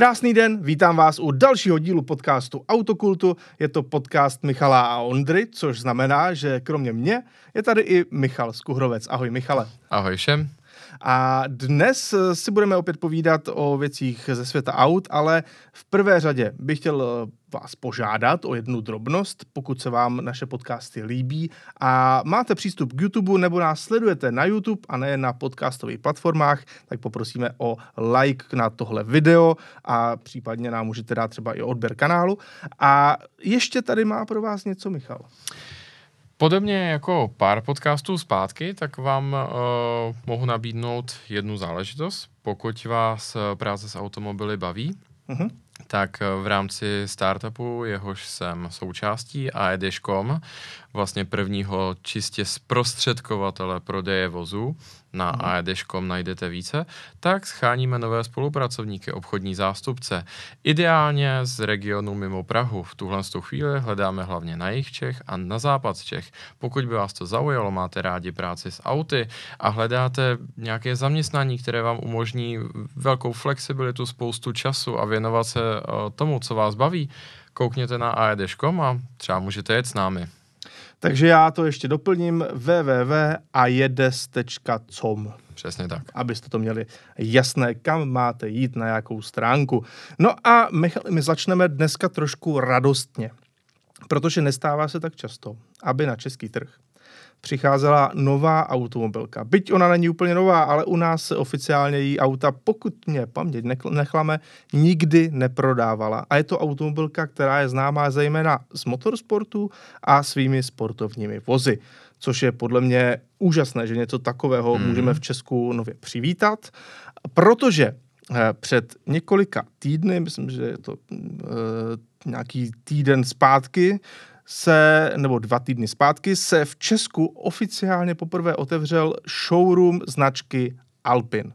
Krásný den, vítám vás u dalšího dílu podcastu Autokultu. Je to podcast Michala a Ondry, což znamená, že kromě mě je tady i Michal Skuhrovec. Ahoj Michale. Ahoj všem. A dnes eh, si budeme opět povídat o věcích ze světa aut, ale v prvé řadě bych chtěl eh, vás požádat o jednu drobnost, pokud se vám naše podcasty líbí a máte přístup k YouTube nebo nás sledujete na YouTube a ne na podcastových platformách, tak poprosíme o like na tohle video a případně nám můžete dát třeba i odběr kanálu. A ještě tady má pro vás něco Michal. Podobně jako pár podcastů zpátky, tak vám uh, mohu nabídnout jednu záležitost. Pokud vás uh, práce s automobily baví, uh-huh tak v rámci startupu, jehož jsem součástí, aedeš.com, vlastně prvního čistě zprostředkovatele prodeje vozů, na hmm. aedeš.com najdete více, tak scháníme nové spolupracovníky, obchodní zástupce. Ideálně z regionu mimo Prahu. V tuhle chvíli hledáme hlavně na jejich Čech a na západ Čech. Pokud by vás to zaujalo, máte rádi práci s auty a hledáte nějaké zaměstnání, které vám umožní velkou flexibilitu, spoustu času a věnovat se uh, tomu, co vás baví, koukněte na aedeš.com a třeba můžete jet s námi. Takže já to ještě doplním www.ajedes.com. Přesně tak. Abyste to měli jasné, kam máte jít, na jakou stránku. No a my, my začneme dneska trošku radostně, protože nestává se tak často, aby na český trh přicházela nová automobilka. Byť ona není úplně nová, ale u nás se oficiálně její auta, pokud mě paměť nechlame, nikdy neprodávala. A je to automobilka, která je známá zejména z motorsportu a svými sportovními vozy. Což je podle mě úžasné, že něco takového mm. můžeme v Česku nově přivítat, protože eh, před několika týdny, myslím, že je to uh, nějaký týden zpátky, se, nebo dva týdny zpátky, se v Česku oficiálně poprvé otevřel showroom značky Alpin.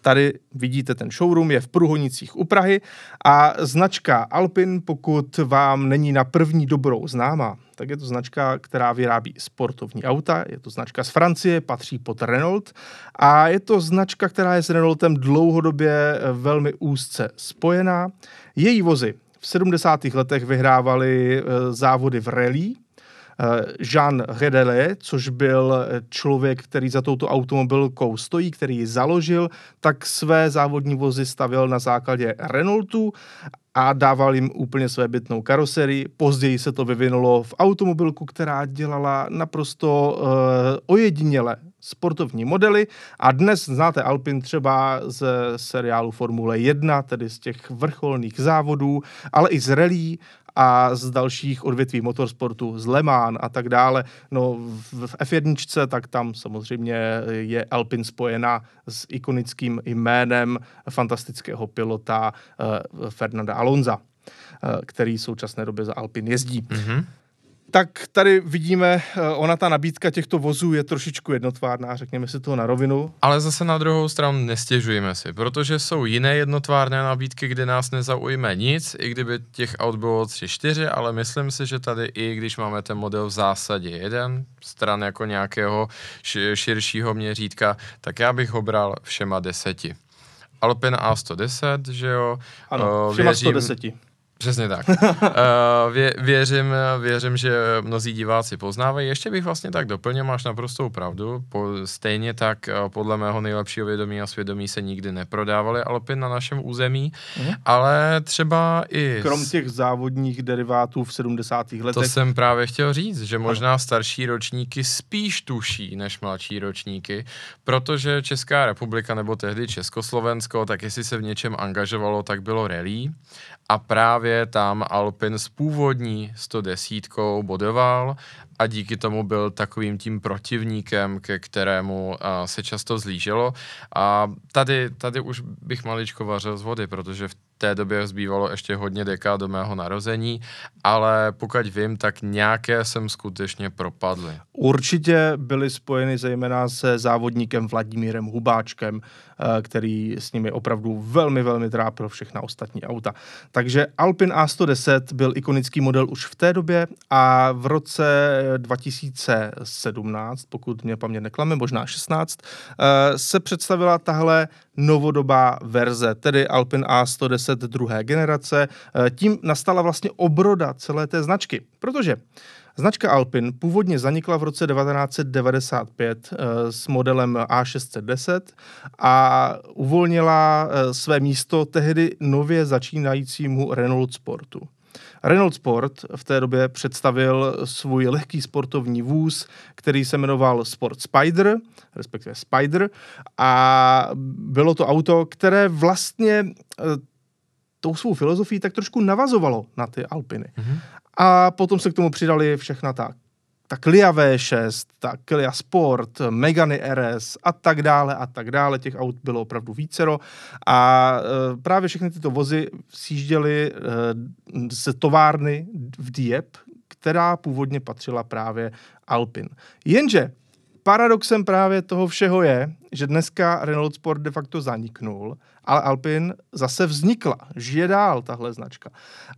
Tady vidíte ten showroom, je v Pruhonicích u Prahy a značka Alpin, pokud vám není na první dobrou známá, tak je to značka, která vyrábí sportovní auta, je to značka z Francie, patří pod Renault a je to značka, která je s Renaultem dlouhodobě velmi úzce spojená. Její vozy v 70. letech vyhrávali eh, závody v rally. Eh, Jean Redele, což byl eh, člověk, který za touto automobilkou stojí, který ji založil, tak své závodní vozy stavil na základě Renaultu a dával jim úplně své bytnou karoserii. Později se to vyvinulo v automobilku, která dělala naprosto uh, ojediněle sportovní modely a dnes znáte Alpin třeba z seriálu Formule 1, tedy z těch vrcholných závodů, ale i z rally a z dalších odvětví motorsportu, z Le Mans a tak dále. No v F1, tak tam samozřejmě je Alpin spojena s ikonickým jménem fantastického pilota uh, Fernanda Alonza, uh, který v současné době za Alpin jezdí. Mm-hmm tak tady vidíme, eh, ona ta nabídka těchto vozů je trošičku jednotvárná, řekněme si to na rovinu. Ale zase na druhou stranu nestěžujeme si, protože jsou jiné jednotvárné nabídky, kde nás nezaujme nic, i kdyby těch aut bylo 3-4, ale myslím si, že tady i když máme ten model v zásadě jeden, stran jako nějakého širšího měřítka, tak já bych ho bral všema deseti. Alpin A110, že jo? Ano, všema věřím, 110. Přesně tak. uh, vě, věřím, věřím, že mnozí diváci poznávají. Ještě bych vlastně tak doplnil, máš naprostou pravdu. Po, stejně tak uh, podle mého nejlepšího vědomí a svědomí se nikdy neprodávaly Alpy na našem území, mm. ale třeba i... Krom těch závodních derivátů v 70. letech. To jsem právě chtěl říct, že možná starší ročníky spíš tuší než mladší ročníky, protože Česká republika nebo tehdy Československo, tak jestli se v něčem angažovalo, tak bylo rally a právě tam Alpin s původní 110 bodoval a díky tomu byl takovým tím protivníkem, ke kterému uh, se často zlíželo. A tady, tady už bych maličko vařil z vody, protože v té době zbývalo ještě hodně dekád do mého narození, ale pokud vím, tak nějaké jsem skutečně propadly. Určitě byly spojeny zejména se závodníkem Vladimírem Hubáčkem, který s nimi opravdu velmi, velmi trápil všechna ostatní auta. Takže Alpin A110 byl ikonický model už v té době a v roce 2017, pokud mě paměť neklame, možná 16, eh, se představila tahle novodobá verze, tedy Alpin A110 druhé generace. Eh, tím nastala vlastně obroda celé té značky, protože Značka Alpin původně zanikla v roce 1995 eh, s modelem A610 a uvolnila eh, své místo tehdy nově začínajícímu Renault Sportu. Renault Sport v té době představil svůj lehký sportovní vůz, který se jmenoval Sport Spider, respektive Spider, a bylo to auto, které vlastně eh, tou svou filozofií tak trošku navazovalo na ty Alpiny. Mm-hmm. A potom se k tomu přidali všechna ta ta Clio V6, ta Clio Sport, Megany RS a tak dále a tak dále. Těch aut bylo opravdu vícero a e, právě všechny tyto vozy sjížděly e, z továrny v Dieppe, která původně patřila právě Alpin. Jenže paradoxem právě toho všeho je, že dneska Renault Sport de facto zaniknul, ale Alpin zase vznikla, žije dál tahle značka.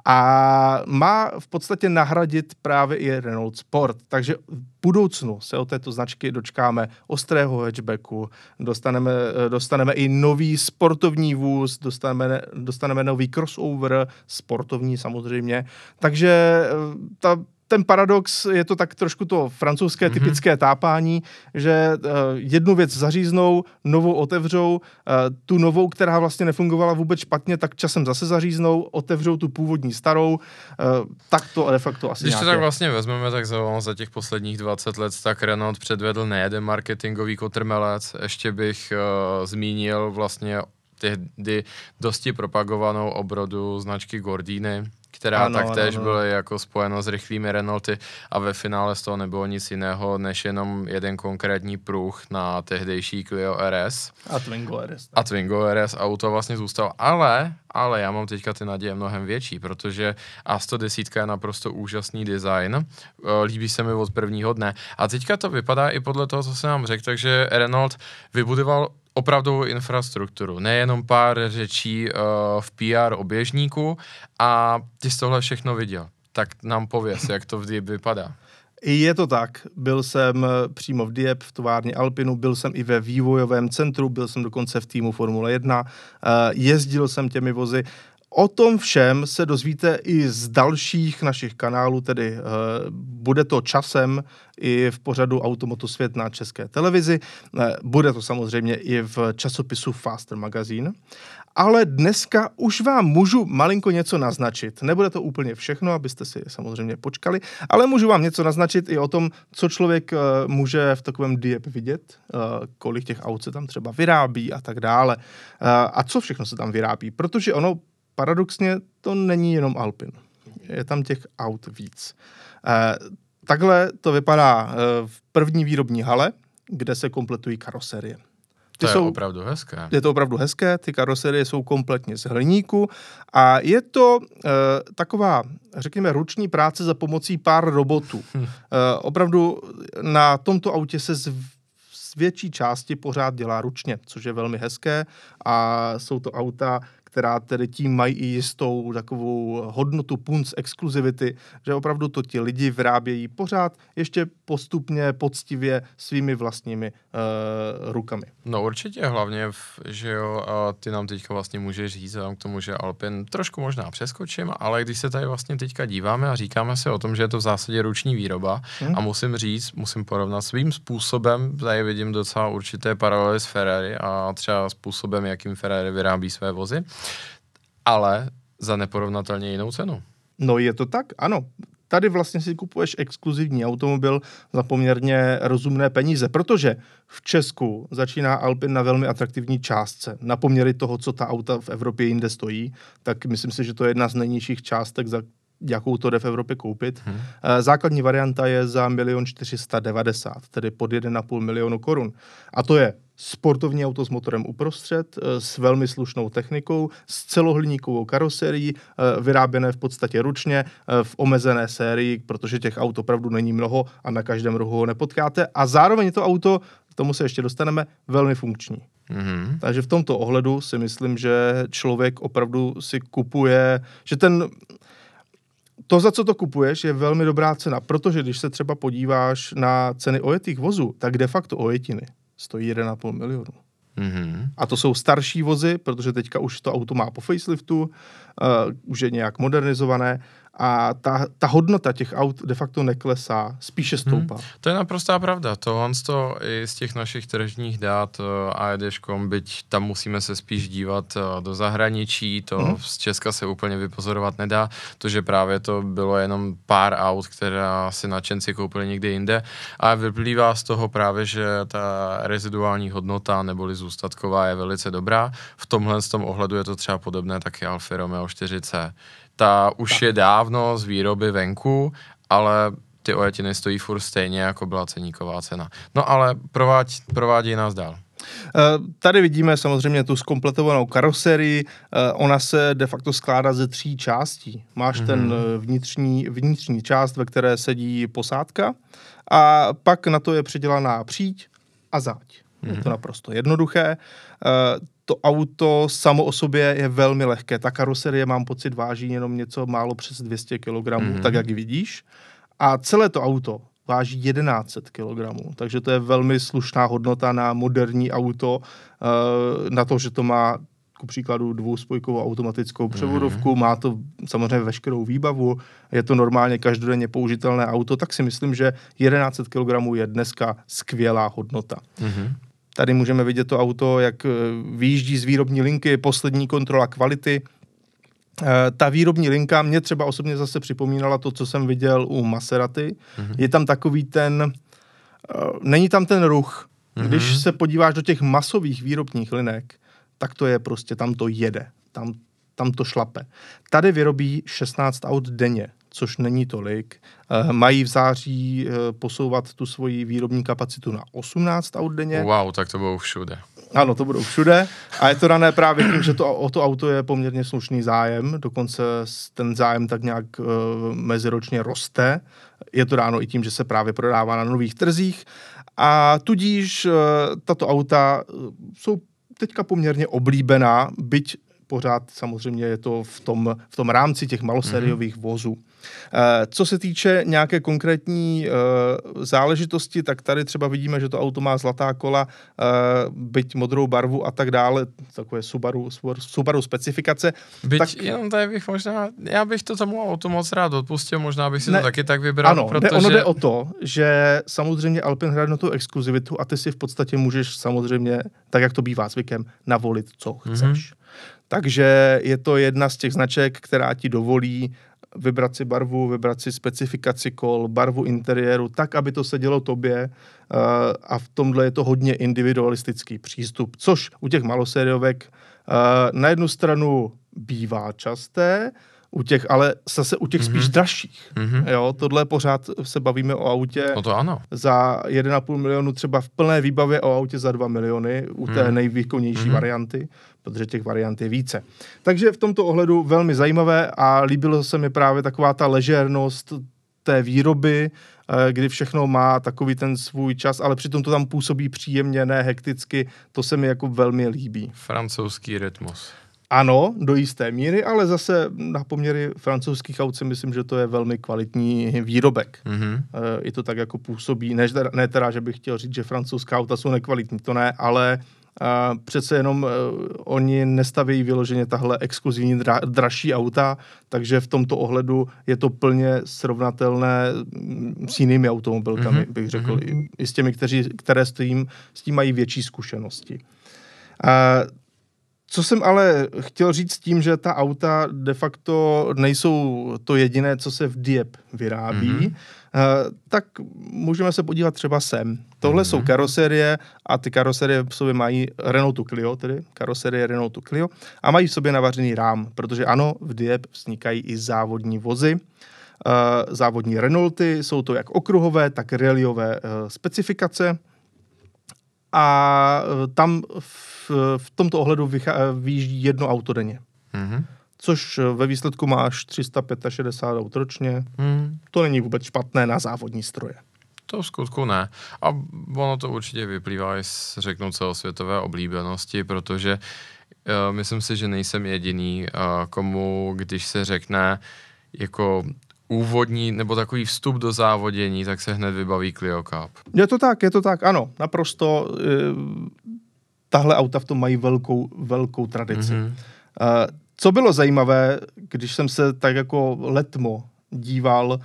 A má v podstatě nahradit právě i Renault Sport. Takže v budoucnu se o této značky dočkáme ostrého hatchbacku, dostaneme, dostaneme i nový sportovní vůz, dostaneme, dostaneme nový crossover, sportovní samozřejmě. Takže eh, ta ten paradox je to tak trošku to francouzské mm-hmm. typické tápání, že uh, jednu věc zaříznou, novou otevřou, uh, tu novou, která vlastně nefungovala vůbec špatně, tak časem zase zaříznou, otevřou tu původní starou, uh, tak to de facto asi Když to tak vlastně vezmeme, tak za, za těch posledních 20 let tak Renault předvedl nejeden marketingový kotrmelec, ještě bych uh, zmínil vlastně tehdy dosti propagovanou obrodu značky Gordiny, která ano, taktéž ano, byla jako spojena s rychlými Renaulty a ve finále z toho nebylo nic jiného, než jenom jeden konkrétní pruh na tehdejší Clio RS. A Twingo RS. A Twingo RS auto vlastně zůstalo, ale, ale já mám teďka ty naděje mnohem větší, protože A110 je naprosto úžasný design, eh, líbí se mi od prvního dne a teďka to vypadá i podle toho, co se nám řekl, takže Renault vybudoval opravdovou infrastrukturu, nejenom pár řečí uh, v PR oběžníku a ty jsi tohle všechno viděl. Tak nám pověs, jak to v Diep vypadá. Je to tak. Byl jsem eh, přímo v Diep, v továrně Alpinu, byl jsem i ve vývojovém centru, byl jsem dokonce v týmu Formule 1, eh, jezdil jsem těmi vozy O tom všem se dozvíte i z dalších našich kanálů, tedy uh, bude to časem i v pořadu Automotosvět na České televizi, uh, bude to samozřejmě i v časopisu Faster Magazine, ale dneska už vám můžu malinko něco naznačit. Nebude to úplně všechno, abyste si samozřejmě počkali, ale můžu vám něco naznačit i o tom, co člověk uh, může v takovém diep vidět, uh, kolik těch aut se tam třeba vyrábí a tak dále. Uh, a co všechno se tam vyrábí, protože ono paradoxně to není jenom Alpin. Je tam těch aut víc. Eh, takhle to vypadá eh, v první výrobní hale, kde se kompletují karoserie. Ty to je jsou, opravdu hezké. Je to opravdu hezké, ty karoserie jsou kompletně z hliníku a je to e, taková, řekněme, ruční práce za pomocí pár robotů. e, opravdu na tomto autě se z, z větší části pořád dělá ručně, což je velmi hezké a jsou to auta, která tedy tím mají i jistou takovou hodnotu punc exkluzivity, že opravdu to ti lidi vyrábějí pořád ještě postupně, poctivě svými vlastními uh, rukami. No určitě, hlavně, v, že jo, a ty nám teďka vlastně můžeš říct, k tomu, že Alpin trošku možná přeskočím, ale když se tady vlastně teďka díváme a říkáme si o tom, že je to v zásadě ruční výroba hmm. a musím říct, musím porovnat svým způsobem, tady vidím docela určité paralely s Ferrari a třeba způsobem, jakým Ferrari vyrábí své vozy, ale za neporovnatelně jinou cenu. No je to tak, ano. Tady vlastně si kupuješ exkluzivní automobil za poměrně rozumné peníze, protože v Česku začíná Alpin na velmi atraktivní částce. Na poměry toho, co ta auta v Evropě jinde stojí, tak myslím si, že to je jedna z nejnižších částek, za jakou to jde v Evropě koupit. Hmm. Základní varianta je za 1 490 tedy pod 1,5 milionu korun. A to je sportovní auto s motorem uprostřed, eh, s velmi slušnou technikou, s celohliníkovou karoserií, eh, vyráběné v podstatě ručně, v omezené sérii, protože těch aut opravdu není mnoho a na každém rohu ho nepotkáte. A zároveň to auto, k tomu se ještě dostaneme, velmi funkční. Mm-hmm. Takže v tomto ohledu si myslím, že člověk opravdu si kupuje, že ten to, za co to kupuješ, je velmi dobrá cena, protože když se třeba podíváš na ceny ojetých vozů, tak de facto ojetiny stojí 1,5 milionu. Mm-hmm. A to jsou starší vozy, protože teďka už to auto má po faceliftu, uh, už je nějak modernizované a ta, ta hodnota těch aut de facto neklesá, spíše mhm. stoupá. Hmm. To je naprostá pravda. Tohle to i z těch našich tržních dát eh, a jedeškom, byť tam musíme se spíš dívat eh, do zahraničí, to hmm. z Česka se úplně vypozorovat nedá, to, že právě to bylo jenom pár aut, která si nadšenci koupili někde jinde a vyplývá z toho právě, že ta reziduální hodnota neboli zůstatková je velice dobrá. V tomhle z tom ohledu je to třeba podobné taky Alfa Romeo 4C ta už tak. je dávno z výroby venku, ale ty ojetiny stojí furt stejně, jako byla ceníková cena. No ale provádí, provádí nás dál. Eh, tady vidíme samozřejmě tu skompletovanou karoserii. Eh, ona se de facto skládá ze tří částí. Máš mm-hmm. ten eh, vnitřní, vnitřní část, ve které sedí posádka a pak na to je přidělaná příď a záď. Mm-hmm. Je to mhm. naprosto jednoduché to auto samo o sobě je velmi lehké. Ta karoserie, mám pocit, váží jenom něco málo přes 200 kg, mm-hmm. tak jak vidíš. A celé to auto váží 1100 kg, takže to je velmi slušná hodnota na moderní auto, eh, na to, že to má ku příkladu dvouspojkovou automatickou převodovku, mm. má to samozřejmě veškerou výbavu, je to normálně každodenně použitelné auto, tak si myslím, že 1100 kg je dneska skvělá hodnota. Mm. Tady můžeme vidět to auto, jak eh, výjíždí z výrobní linky, poslední kontrola kvality. Eh, ta výrobní linka mě třeba osobně zase připomínala to, co jsem viděl u Maserati. Mm-hmm. Je tam takový ten, eh, není tam ten ruch. Mm-hmm. Když se podíváš do těch masových výrobních linek, tak to je prostě, tam to jede, tam, tam to šlape. Tady vyrobí 16 aut denně což není tolik. Eh, mají v září eh, posouvat tu svoji výrobní kapacitu na 18 aut denně. Wow, tak to budou všude. Ano, to budou všude. A je to dané právě tím, že to, o to auto je poměrně slušný zájem. Dokonce ten zájem tak nějak uh, meziročně roste. Je to dáno i tím, že se právě prodává na nových trzích. A tudíž uh, tato auta jsou teďka poměrně oblíbená, byť pořád samozřejmě je to v tom, v tom rámci těch malosériových mm-hmm. vozů. Eh, co se týče nějaké konkrétní eh, záležitosti, tak tady třeba vidíme, že to auto má zlatá kola, eh, byť modrou barvu a tak dále, takové Subaru, Subaru specifikace. Byť tak... jenom tady bych možná, já bych to tomu auto moc rád odpustil, možná bych si ne, to taky tak vybral, ano, protože... ono jde o to, že samozřejmě Alpin hraje na tu exkluzivitu a ty si v podstatě můžeš samozřejmě, tak jak to bývá zvykem, navolit, co chceš. Mm-hmm. Takže je to jedna z těch značek, která ti dovolí vybrat si barvu, vybrat si specifikaci kol, barvu interiéru, tak, aby to sedělo tobě. Uh, a v tomhle je to hodně individualistický přístup, což u těch malosériovek uh, na jednu stranu bývá časté, u těch, ale zase u těch mm-hmm. spíš dražších. Mm-hmm. Jo, tohle pořád se bavíme o autě no to ano. za 1,5 milionu, třeba v plné výbavě o autě za 2 miliony, u té mm. nejvýkonnější mm-hmm. varianty, protože těch variant je více. Takže v tomto ohledu velmi zajímavé a líbilo se mi právě taková ta ležernost té výroby, eh, kdy všechno má takový ten svůj čas, ale přitom to tam působí příjemně, ne hekticky, to se mi jako velmi líbí. Francouzský rytmus. Ano, do jisté míry, ale zase na poměry francouzských aut si myslím, že to je velmi kvalitní výrobek. Mm-hmm. I to tak jako působí, ne, ne teda, že bych chtěl říct, že francouzská auta jsou nekvalitní, to ne, ale uh, přece jenom uh, oni nestaví vyloženě tahle exkluzivní dra, dražší auta, takže v tomto ohledu je to plně srovnatelné mm, s jinými automobilkami, mm-hmm. bych řekl, mm-hmm. i, i s těmi, kteří, které s tím, s tím mají větší zkušenosti. Uh, co jsem ale chtěl říct tím, že ta auta de facto nejsou to jediné, co se v Diep vyrábí. Mm-hmm. tak můžeme se podívat třeba sem. Tohle mm-hmm. jsou karoserie a ty karoserie v sobě mají Renaultu Clio, tedy karoserie Renaultu Clio, a mají v sobě navařený rám, protože ano, v Diep vznikají i závodní vozy, uh, závodní Renaulty, jsou to jak okruhové, tak rallyové uh, specifikace a tam v, v tomto ohledu vychá, vyjíždí jedno auto denně. Mm-hmm což ve výsledku máš 365 aut ročně. Hmm. To není vůbec špatné na závodní stroje. To v skutku ne. A ono to určitě vyplývá i z, řeknu, celosvětové oblíbenosti, protože uh, myslím si, že nejsem jediný, uh, komu, když se řekne jako úvodní nebo takový vstup do závodění, tak se hned vybaví Clio Cup. Je to tak, je to tak, ano, naprosto. Uh, tahle auta v tom mají velkou, velkou tradici. Mm-hmm. Uh, co bylo zajímavé, když jsem se tak jako letmo díval e,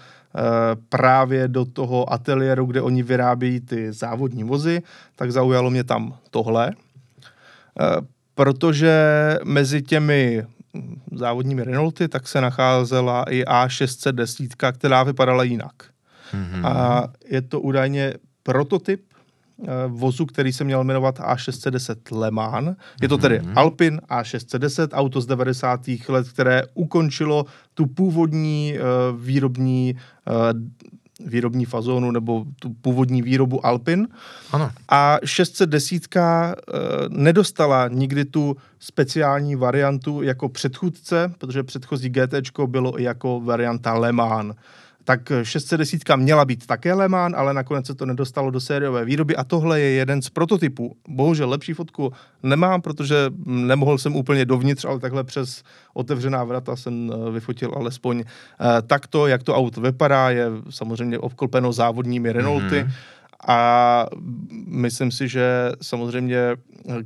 právě do toho ateliéru, kde oni vyrábějí ty závodní vozy, tak zaujalo mě tam tohle, e, protože mezi těmi závodními Renaulty tak se nacházela i A610, která vypadala jinak. Mm-hmm. A je to údajně prototyp vozu, který se měl jmenovat A610 Le Mans. Je to tedy mm-hmm. Alpin A610, auto z 90. let, které ukončilo tu původní uh, výrobní uh, výrobní fazónu nebo tu původní výrobu Alpin. Ano. A 610 uh, nedostala nikdy tu speciální variantu jako předchůdce, protože předchozí GT bylo i jako varianta Le Mans tak 610 měla být také Le Mans, ale nakonec se to nedostalo do sériové výroby a tohle je jeden z prototypů. Bohužel lepší fotku nemám, protože nemohl jsem úplně dovnitř, ale takhle přes otevřená vrata jsem eh, vyfotil alespoň eh, takto, jak to auto vypadá, je samozřejmě obklopeno závodními Renaulty. Mm-hmm. A myslím si, že samozřejmě,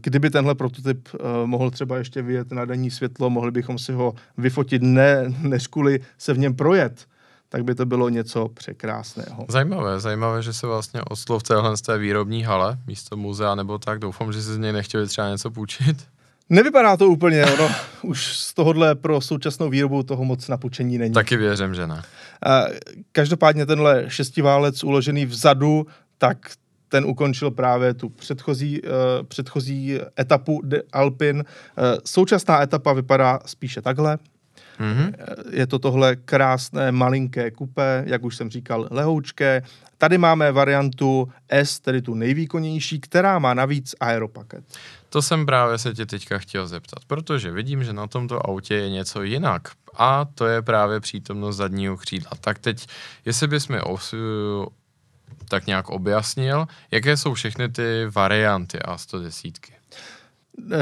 kdyby tenhle prototyp uh, mohl třeba ještě vyjet na denní světlo, mohli bychom si ho vyfotit ne, než kvůli se v něm projet, tak by to bylo něco překrásného. Zajímavé, zajímavé, že se vlastně oslo v téhle z té výrobní hale místo muzea nebo tak. Doufám, že si z něj nechtěli třeba něco půjčit. Nevypadá to úplně, ono už z tohohle pro současnou výrobu toho moc napučení není. Taky věřím, že ne. Každopádně tenhle šestiválec uložený vzadu, tak ten ukončil právě tu předchozí, uh, předchozí etapu de Alpin. Uh, současná etapa vypadá spíše takhle. Mm-hmm. Je to tohle krásné malinké kupé, jak už jsem říkal, lehoučké. Tady máme variantu S, tedy tu nejvýkonnější, která má navíc aeropaket. To jsem právě se tě teďka chtěl zeptat, protože vidím, že na tomto autě je něco jinak. A to je právě přítomnost zadního křídla. Tak teď, jestli bys mi os, tak nějak objasnil, jaké jsou všechny ty varianty A110?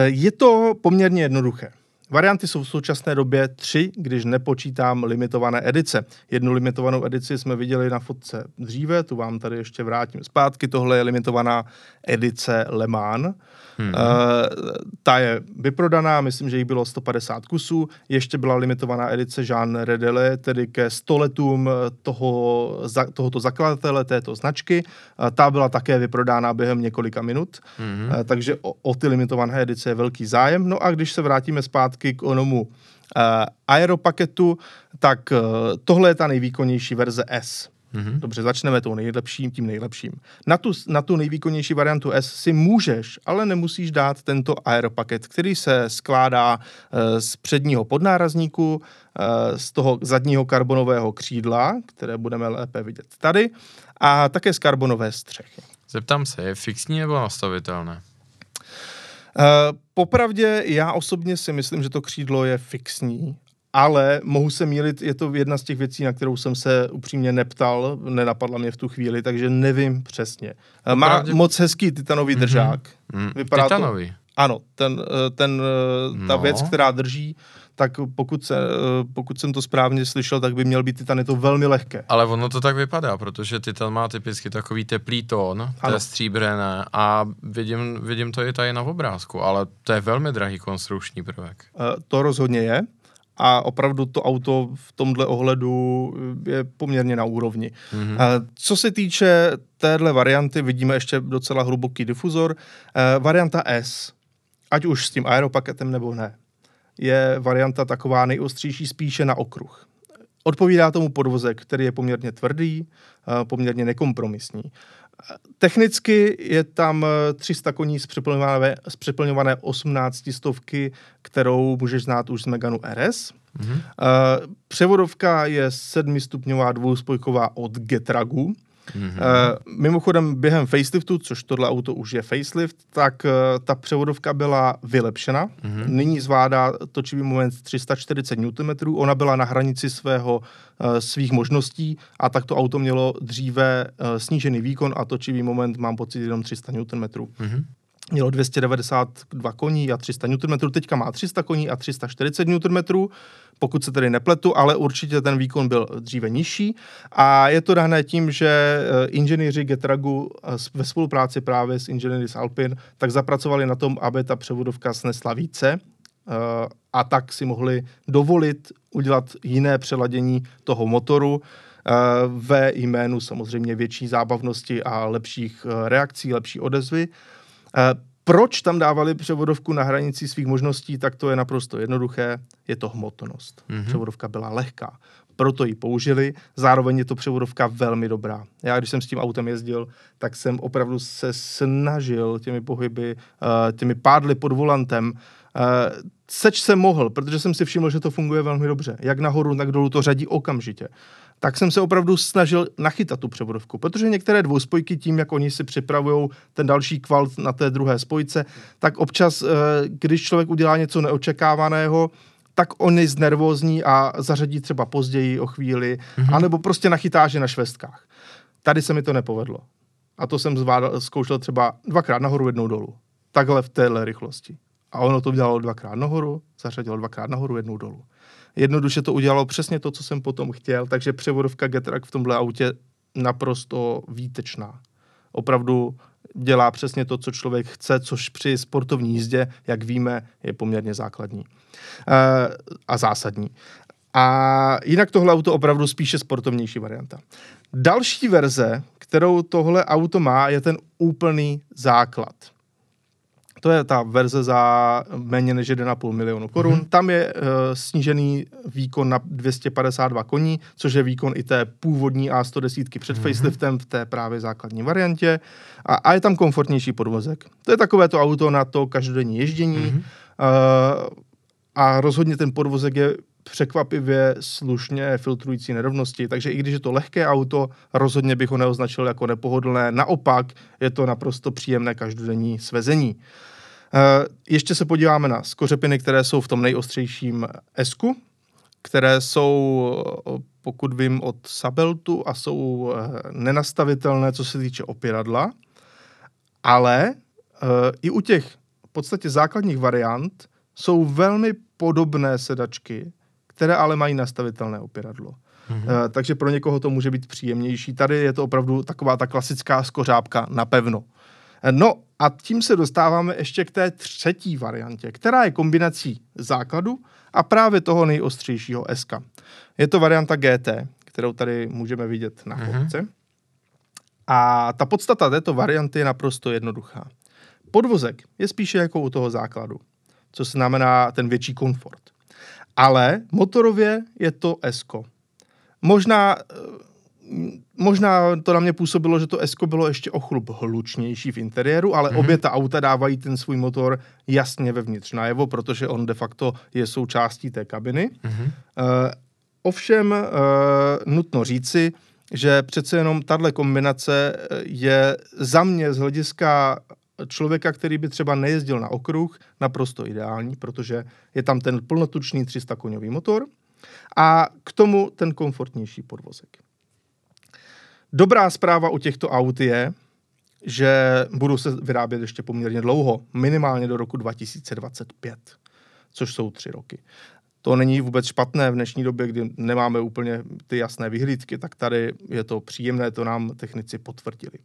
Je to poměrně jednoduché. Varianty jsou v současné době tři, když nepočítám limitované edice. Jednu limitovanou edici jsme viděli na fotce dříve, tu vám tady ještě vrátím zpátky. Tohle je limitovaná edice Le Mans. Hmm. Uh, ta je vyprodaná, myslím, že jich bylo 150 kusů. Ještě byla limitovaná edice Jean Redele, tedy ke 100 letům toho, za, tohoto zakladatele této značky. Uh, ta byla také vyprodána během několika minut, hmm. uh, takže o, o ty limitované edice je velký zájem. No a když se vrátíme zpátky k onomu uh, aeropaketu, tak uh, tohle je ta nejvýkonnější verze S. Mm-hmm. Dobře, začneme tou nejlepším, tím nejlepším. Na tu, na tu nejvýkonnější variantu S si můžeš, ale nemusíš dát tento aeropaket, který se skládá uh, z předního podnárazníku, uh, z toho zadního karbonového křídla, které budeme lépe vidět tady, a také z karbonové střechy. Zeptám se, je fixní nebo nastavitelné? Uh, popravdě já osobně si myslím, že to křídlo je fixní ale mohu se mílit, je to jedna z těch věcí, na kterou jsem se upřímně neptal, nenapadla mě v tu chvíli, takže nevím přesně. Má pravdě... moc hezký titanový mm-hmm. držák. Mm, Vypadá titanový? To, ano, ten, eh, ten, eh, ta no. věc, která drží, tak pokud, se, eh, pokud jsem to správně slyšel, tak by měl být titan, je to velmi lehké. Ale ono to tak vypadá, protože titan má typicky takový teplý tón, to je stříbrné a vidím, vidím to i tady na obrázku, ale to je velmi drahý konstrukční prvek. To rozhodně je a opravdu to auto v tomhle ohledu je poměrně na úrovni. Mm-hmm. Co se týče téhle varianty, vidíme ještě docela hluboký difuzor. Eh, varianta S, ať už s tím aeropaketem nebo ne, je varianta taková nejostřejší spíše na okruh. odpovídá tomu podvozek, který je poměrně tvrdý, poměrně nekompromisní. Technicky je tam 300 koní z přeplňované, z přeplňované 18 stovky, kterou můžeš znát už z Meganu RS. Mm-hmm. Uh, převodovka je sedmistupňová dvouspojková od Getragu. Mm-hmm. Uh, mimochodem během faceliftu, což tohle auto už je facelift, tak uh, ta převodovka byla vylepšena. Mm-hmm. Nyní zvládá točivý moment 340 Nm. Ona byla na hranici svého uh, svých možností a tak to auto mělo dříve uh, snížený výkon a točivý moment mám pocit jenom 300 Nm. Mm-hmm mělo 292 koní a 300 Nm, teďka má 300 koní a 340 Nm, pokud se tedy nepletu, ale určitě ten výkon byl dříve nižší a je to dané tím, že eh, inženýři Getragu eh, ve spolupráci právě s inženýry z Alpin tak zapracovali na tom, aby ta převodovka snesla více eh, a tak si mohli dovolit udělat jiné přeladění toho motoru, ve jménu samozřejmě větší zábavnosti a lepších reakcí, lepší odezvy. Proč tam dávali převodovku na hranici svých možností, tak to je naprosto jednoduché, je to hmotnost. Mm-hmm. Převodovka byla lehká, proto ji použili, zároveň je to převodovka velmi dobrá. Já, když jsem s tím autem jezdil, tak jsem opravdu se snažil těmi pohyby, eh, těmi pádly pod volantem, eh, seč se mohl, protože jsem si všiml, že to funguje velmi dobře. Jak nahoru, tak dolů to řadí okamžitě tak jsem se opravdu snažil nachytat tu převodovku, protože některé dvouspojky tím, jak oni si připravují ten další kvalt na té druhé spojce, tak občas, eh, když člověk udělá něco neočekávaného, tak on je znervózní a zařadí třeba později o chvíli, mm-hmm. anebo prostě nachytá, že na švestkách. Tady se mi to nepovedlo. A to jsem zvádal, zkoušel třeba dvakrát nahoru, jednou dolů. Takhle v téhle rychlosti. A ono to udělalo dvakrát nahoru, zařadilo dvakrát nahoru, jednou dolů jednoduše to udělalo přesně to, co jsem potom chtěl, takže převodovka Getrack v tomhle autě naprosto výtečná. Opravdu dělá přesně to, co člověk chce, což při sportovní jízdě, jak víme, je poměrně základní e, a zásadní. A jinak tohle auto opravdu spíše sportovnější varianta. Další verze, kterou tohle auto má, je ten úplný základ to je ta verze za méně než 1,5 milionu korun. Mm-hmm. Tam je uh, snížený výkon na 252 koní, což je výkon i té původní A110 před mm-hmm. faceliftem v té právě základní variantě. A, a je tam komfortnější podvozek. To je takové to auto na to každodenní ježdění. Mm-hmm. Uh, a rozhodně ten podvozek je překvapivě slušně filtrující nerovnosti, takže i když je to lehké auto, rozhodně bych ho neoznačil jako nepohodlné, naopak je to naprosto příjemné každodenní svezení. Eh, ještě se podíváme na skořepiny, které jsou v tom nejostřejším esku, které jsou, pokud vím, od Sabeltu a jsou eh, nenastavitelné, co se týče opěradla, ale eh, i u těch v podstatě základních variant jsou velmi podobné sedačky, které ale mají nastavitelné opěradlo. Mm-hmm. takže pro někoho to může být příjemnější. Tady je to opravdu taková ta klasická skořápka na pevno. No a tím se dostáváme ještě k té třetí variantě, která je kombinací základu a právě toho nejostřejšího SK. Je to varianta GT, kterou tady můžeme vidět na fotce. Mm-hmm. A ta podstata této varianty je naprosto jednoduchá. Podvozek je spíše jako u toho základu, co znamená ten větší komfort. Ale motorově je to S. Možná možná to na mě působilo, že to Esko bylo ještě o chlup hlučnější v interiéru, ale mm-hmm. obě ta auta dávají ten svůj motor jasně vevnitř najevo, protože on de facto je součástí té kabiny. Mm-hmm. Uh, ovšem uh, nutno říci, že přece jenom tahle kombinace eh, je za mě z hlediska člověka, který by třeba nejezdil na okruh, naprosto ideální, protože je tam ten plnotučný 300 koňový motor a k tomu ten komfortnější podvozek. Dobrá zpráva u těchto aut je, že budou se vyrábět ještě poměrně dlouho, minimálně do roku 2025, což jsou tři roky. To není vůbec špatné v dnešní době, kdy nemáme úplně ty jasné vyhlídky, tak tady je to příjemné, to nám technici potvrdili. E,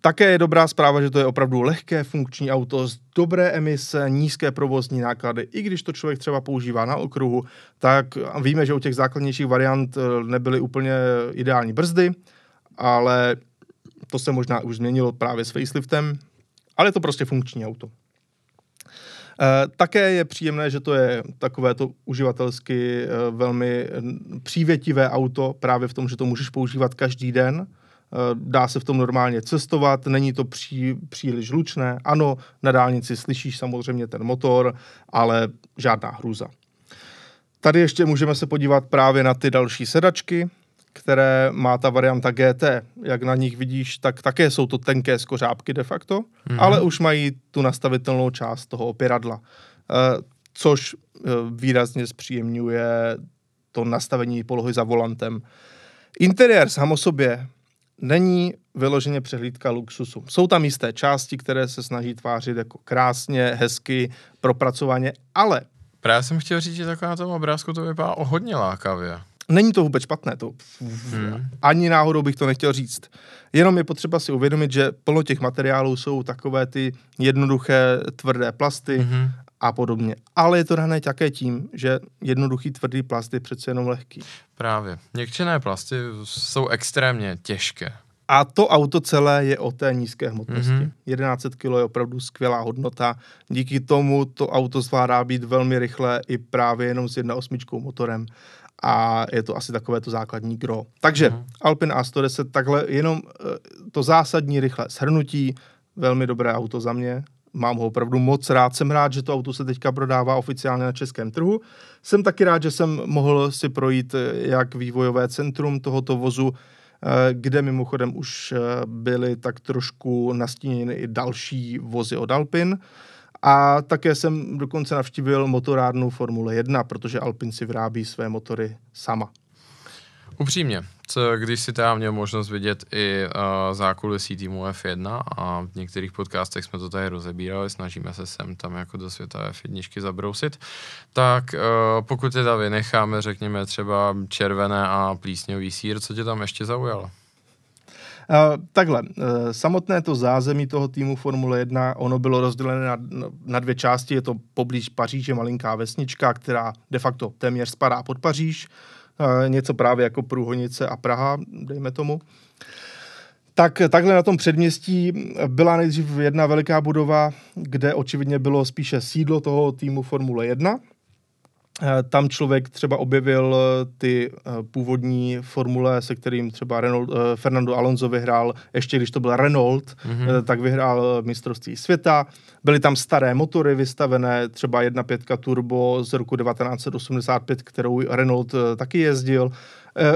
také je dobrá zpráva, že to je opravdu lehké funkční auto z dobré emise, nízké provozní náklady. I když to člověk třeba používá na okruhu, tak víme, že u těch základnějších variant e, nebyly úplně ideální brzdy, ale to se možná už změnilo právě s faceliftem, ale je to prostě funkční auto. Také je příjemné, že to je takové to uživatelsky velmi přívětivé auto, právě v tom, že to můžeš používat každý den. Dá se v tom normálně cestovat, není to pří, příliš hlučné. Ano, na dálnici slyšíš samozřejmě ten motor, ale žádná hruza. Tady ještě můžeme se podívat právě na ty další sedačky, které má ta varianta GT. Jak na nich vidíš, tak také jsou to tenké skořápky de facto, mm-hmm. ale už mají tu nastavitelnou část toho opěradla, eh, což eh, výrazně zpříjemňuje to nastavení polohy za volantem. Interiér sám o sobě není vyloženě přehlídka luxusu. Jsou tam jisté části, které se snaží tvářit jako krásně, hezky, propracovaně, ale... Právě jsem chtěl říct, že taková na tom obrázku to vypadá o hodně lákavě. Není to vůbec špatné, to hmm. ani náhodou bych to nechtěl říct. Jenom je potřeba si uvědomit, že plno těch materiálů jsou takové ty jednoduché tvrdé plasty hmm. a podobně. Ale je to dané také tím, že jednoduchý tvrdý plast je přece jenom lehký. Právě. Měkčené plasty jsou extrémně těžké. A to auto celé je o té nízké hmotnosti. Mm-hmm. 1100 kg je opravdu skvělá hodnota. Díky tomu to auto zvládá být velmi rychle i právě jenom s 1.8 motorem a je to asi takové to základní gro. Takže uh-huh. Alpine A110 takhle jenom eh, to zásadní rychlé shrnutí, velmi dobré auto za mě, mám ho opravdu moc rád, jsem rád, že to auto se teďka prodává oficiálně na českém trhu. Jsem taky rád, že jsem mohl si projít eh, jak vývojové centrum tohoto vozu, eh, kde mimochodem už byly tak trošku nastíněny i další vozy od Alpine. A také jsem dokonce navštívil motorárnu Formule 1, protože Alpin si vyrábí své motory sama. Upřímně, co, když si teda měl možnost vidět i uh, zákulisí týmu F1 a v některých podcastech jsme to tady rozebírali, snažíme se sem tam jako do světa F1 zabrousit, tak uh, pokud teda vynecháme, řekněme třeba červené a plísňový sír, co tě tam ještě zaujalo? Uh, takhle, uh, samotné to zázemí toho týmu Formule 1, ono bylo rozdělené na, na dvě části, je to poblíž Paříže malinká vesnička, která de facto téměř spadá pod Paříž, uh, něco právě jako Průhonice a Praha, dejme tomu. Tak takhle na tom předměstí byla nejdřív jedna veliká budova, kde očividně bylo spíše sídlo toho týmu Formule 1, Eh, tam člověk třeba objevil eh, ty eh, původní formule, se kterým třeba Renault, Fernando Alonso vyhrál, ještě když to byl Renault, mm-hmm. tak vyhrál mistrovství světa. Byly tam staré motory vystavené, třeba 1.5 turbo z roku 1985, kterou Renault taky jezdil.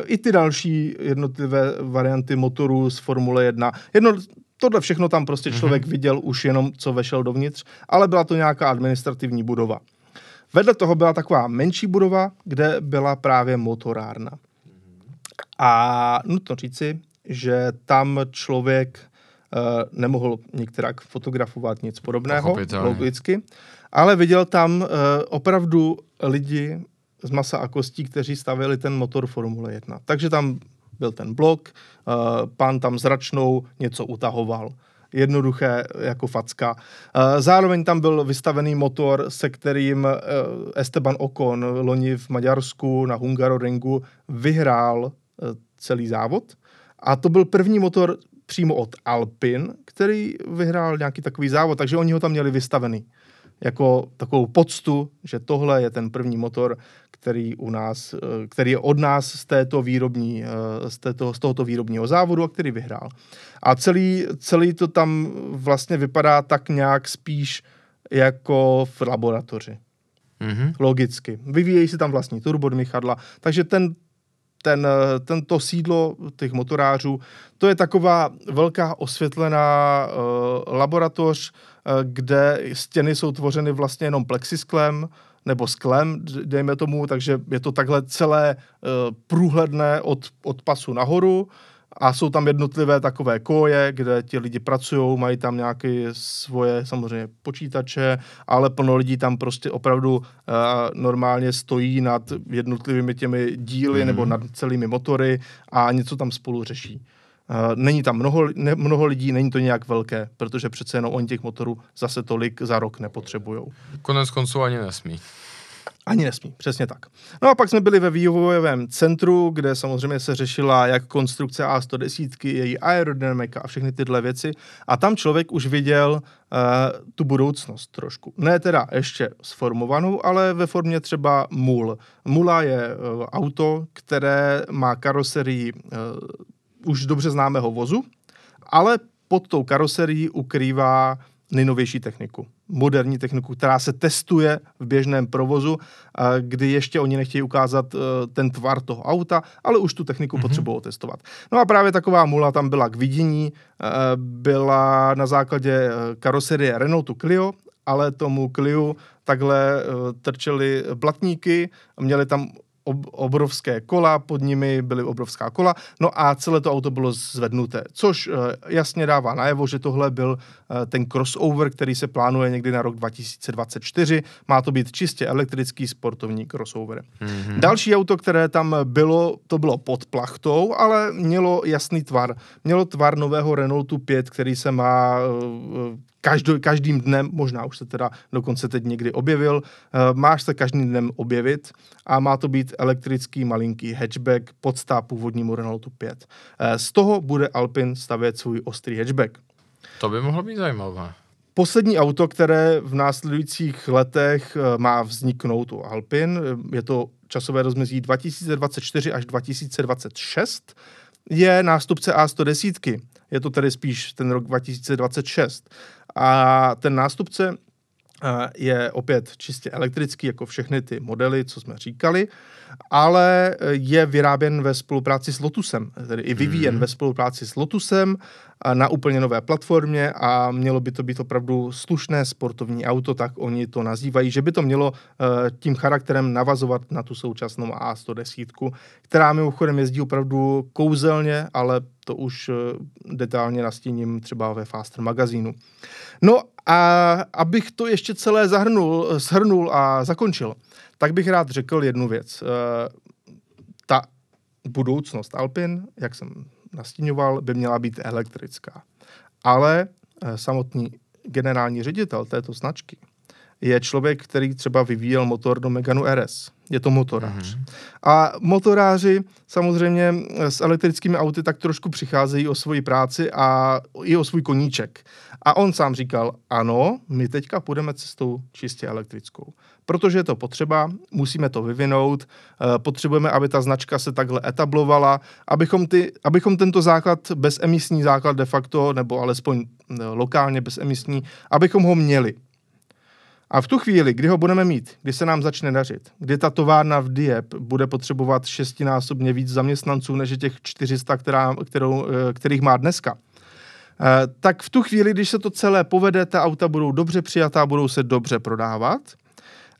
I ty další jednotlivé varianty motorů z Formule 1. Jedno, tohle všechno tam prostě mhm. člověk mm-hmm. viděl už jenom, co vešel dovnitř, ale byla to nějaká administrativní budova. Vedle toho byla taková menší budova, kde byla právě motorárna. A nutno říci, že tam člověk uh, nemohl některak fotografovat nic podobného, logicky, ale viděl tam uh, opravdu lidi z masa a kostí, kteří stavili ten motor Formule 1. Takže tam byl ten blok, uh, pán tam zračnou něco utahoval jednoduché jako facka. Eh, zároveň tam byl vystavený motor, se kterým eh, Esteban Ocon loni v Maďarsku na Hungaroringu vyhrál eh, celý závod. A to byl první motor přímo od Alpin, který vyhrál nějaký takový závod, takže oni ho tam měli vystavený jako takovou poctu, že tohle je ten první motor, který u nás, eh, který je od nás z této výrobní, eh, z, této, z tohoto výrobního závodu a který vyhrál. A celý, celý to tam vlastně vypadá tak nějak spíš jako v laboratoři. Mm-hmm. Logicky. Vyvíjejí si tam vlastní turbodmychadla, takže ten, ten, eh, tento sídlo těch motorářů, to je taková velká osvětlená uh, laboratoř, uh, kde stěny jsou tvořeny vlastně jenom plexisklem, nebo sklem, dejme tomu, takže je to takhle celé uh, průhledné od, od pasu nahoru a jsou tam jednotlivé takové koje, kde ti lidi pracují, mají tam nějaké svoje samozřejmě počítače, ale plno lidí tam prostě opravdu uh, normálně stojí nad jednotlivými těmi díly mm. nebo nad celými motory a něco tam spolu řeší. Uh, není tam mnoho, ne, mnoho lidí, není to nějak velké, protože přece jenom oni těch motorů zase tolik za rok nepotřebují. Konec konců ani nesmí. Ani nesmí, přesně tak. No a pak jsme byli ve vývojovém centru, kde samozřejmě se řešila jak konstrukce A110, její aerodynamika a všechny tyhle věci. A tam člověk už viděl uh, tu budoucnost trošku. Ne teda ještě sformovanou, ale ve formě třeba MUL. Mula je uh, auto, které má karoserii uh, už dobře známého vozu, ale pod tou karoserií ukrývá nejnovější techniku moderní techniku, která se testuje v běžném provozu, kdy ještě oni nechtějí ukázat e, ten tvar toho auta, ale už tu techniku mm-hmm. potřebují testovat. No a právě taková mula tam byla k vidění, e, byla na základě e, karoserie Renaultu Clio, ale tomu Clio takhle trčely blatníky, měli tam ob, obrovské kola, pod nimi byly obrovská kola, no a celé to auto bylo zvednuté, což uh, jasně dává najevo, že tohle byl uh, ten crossover, který se plánuje někdy na rok 2024. Má to být čistě elektrický sportovní crossover. Mm-hmm. Další auto, které tam bylo, to bylo pod plachtou, ale mělo jasný tvar. Mělo tvar nového Renaultu 5, který se má uh, každý, každým dnem, možná už se teda dokonce teď někdy objevil, uh, máš se každým dnem objevit a má to být elektrický malinký hatchback podstá původnímu Renaultu 5. Uh, z toho bude Alpin stavět svůj ostrý hatchback. To by mohlo být zajímavé. Poslední auto, které v následujících letech uh, má vzniknout u Alpin, je to časové rozmezí 2024 až 2026, je nástupce A110. Je to tedy spíš ten rok 2026. A ten nástupce eh, je opět čistě elektrický, jako všechny ty modely, co jsme říkali, ale je vyráběn ve spolupráci s Lotusem, tedy i vyvíjen mm. ve spolupráci s Lotusem na úplně nové platformě a mělo by to být opravdu slušné sportovní auto, tak oni to nazývají, že by to mělo eh, tím charakterem navazovat na tu současnou A110, která mimochodem jezdí opravdu kouzelně, ale to už eh, detailně nastíním třeba ve Faster magazínu. No a abych to ještě celé zahrnul, shrnul a zakončil, tak bych rád řekl jednu věc. Eh, ta budoucnost Alpin, jak jsem nastíňoval, by měla být elektrická. Ale eh, samotný generální ředitel této značky je člověk, který třeba vyvíjel motor do Meganu RS. Je to motorář. Mm-hmm. A motoráři samozřejmě s elektrickými auty tak trošku přicházejí o svoji práci a i o svůj koníček. A on sám říkal, ano, my teďka půjdeme cestou čistě elektrickou. Protože je to potřeba, musíme to vyvinout, eh, potřebujeme, aby ta značka se takhle etablovala, abychom, ty, abychom tento základ, bezemisní základ de facto, nebo alespoň eh, lokálně bezemisní, abychom ho měli. A v tu chvíli, kdy ho budeme mít, kdy se nám začne dařit, kdy ta továrna v Diep bude potřebovat šestinásobně víc zaměstnanců než těch 400, která, kterou, eh, kterých má dneska, eh, tak v tu chvíli, když se to celé povede, ta auta budou dobře přijatá, budou se dobře prodávat,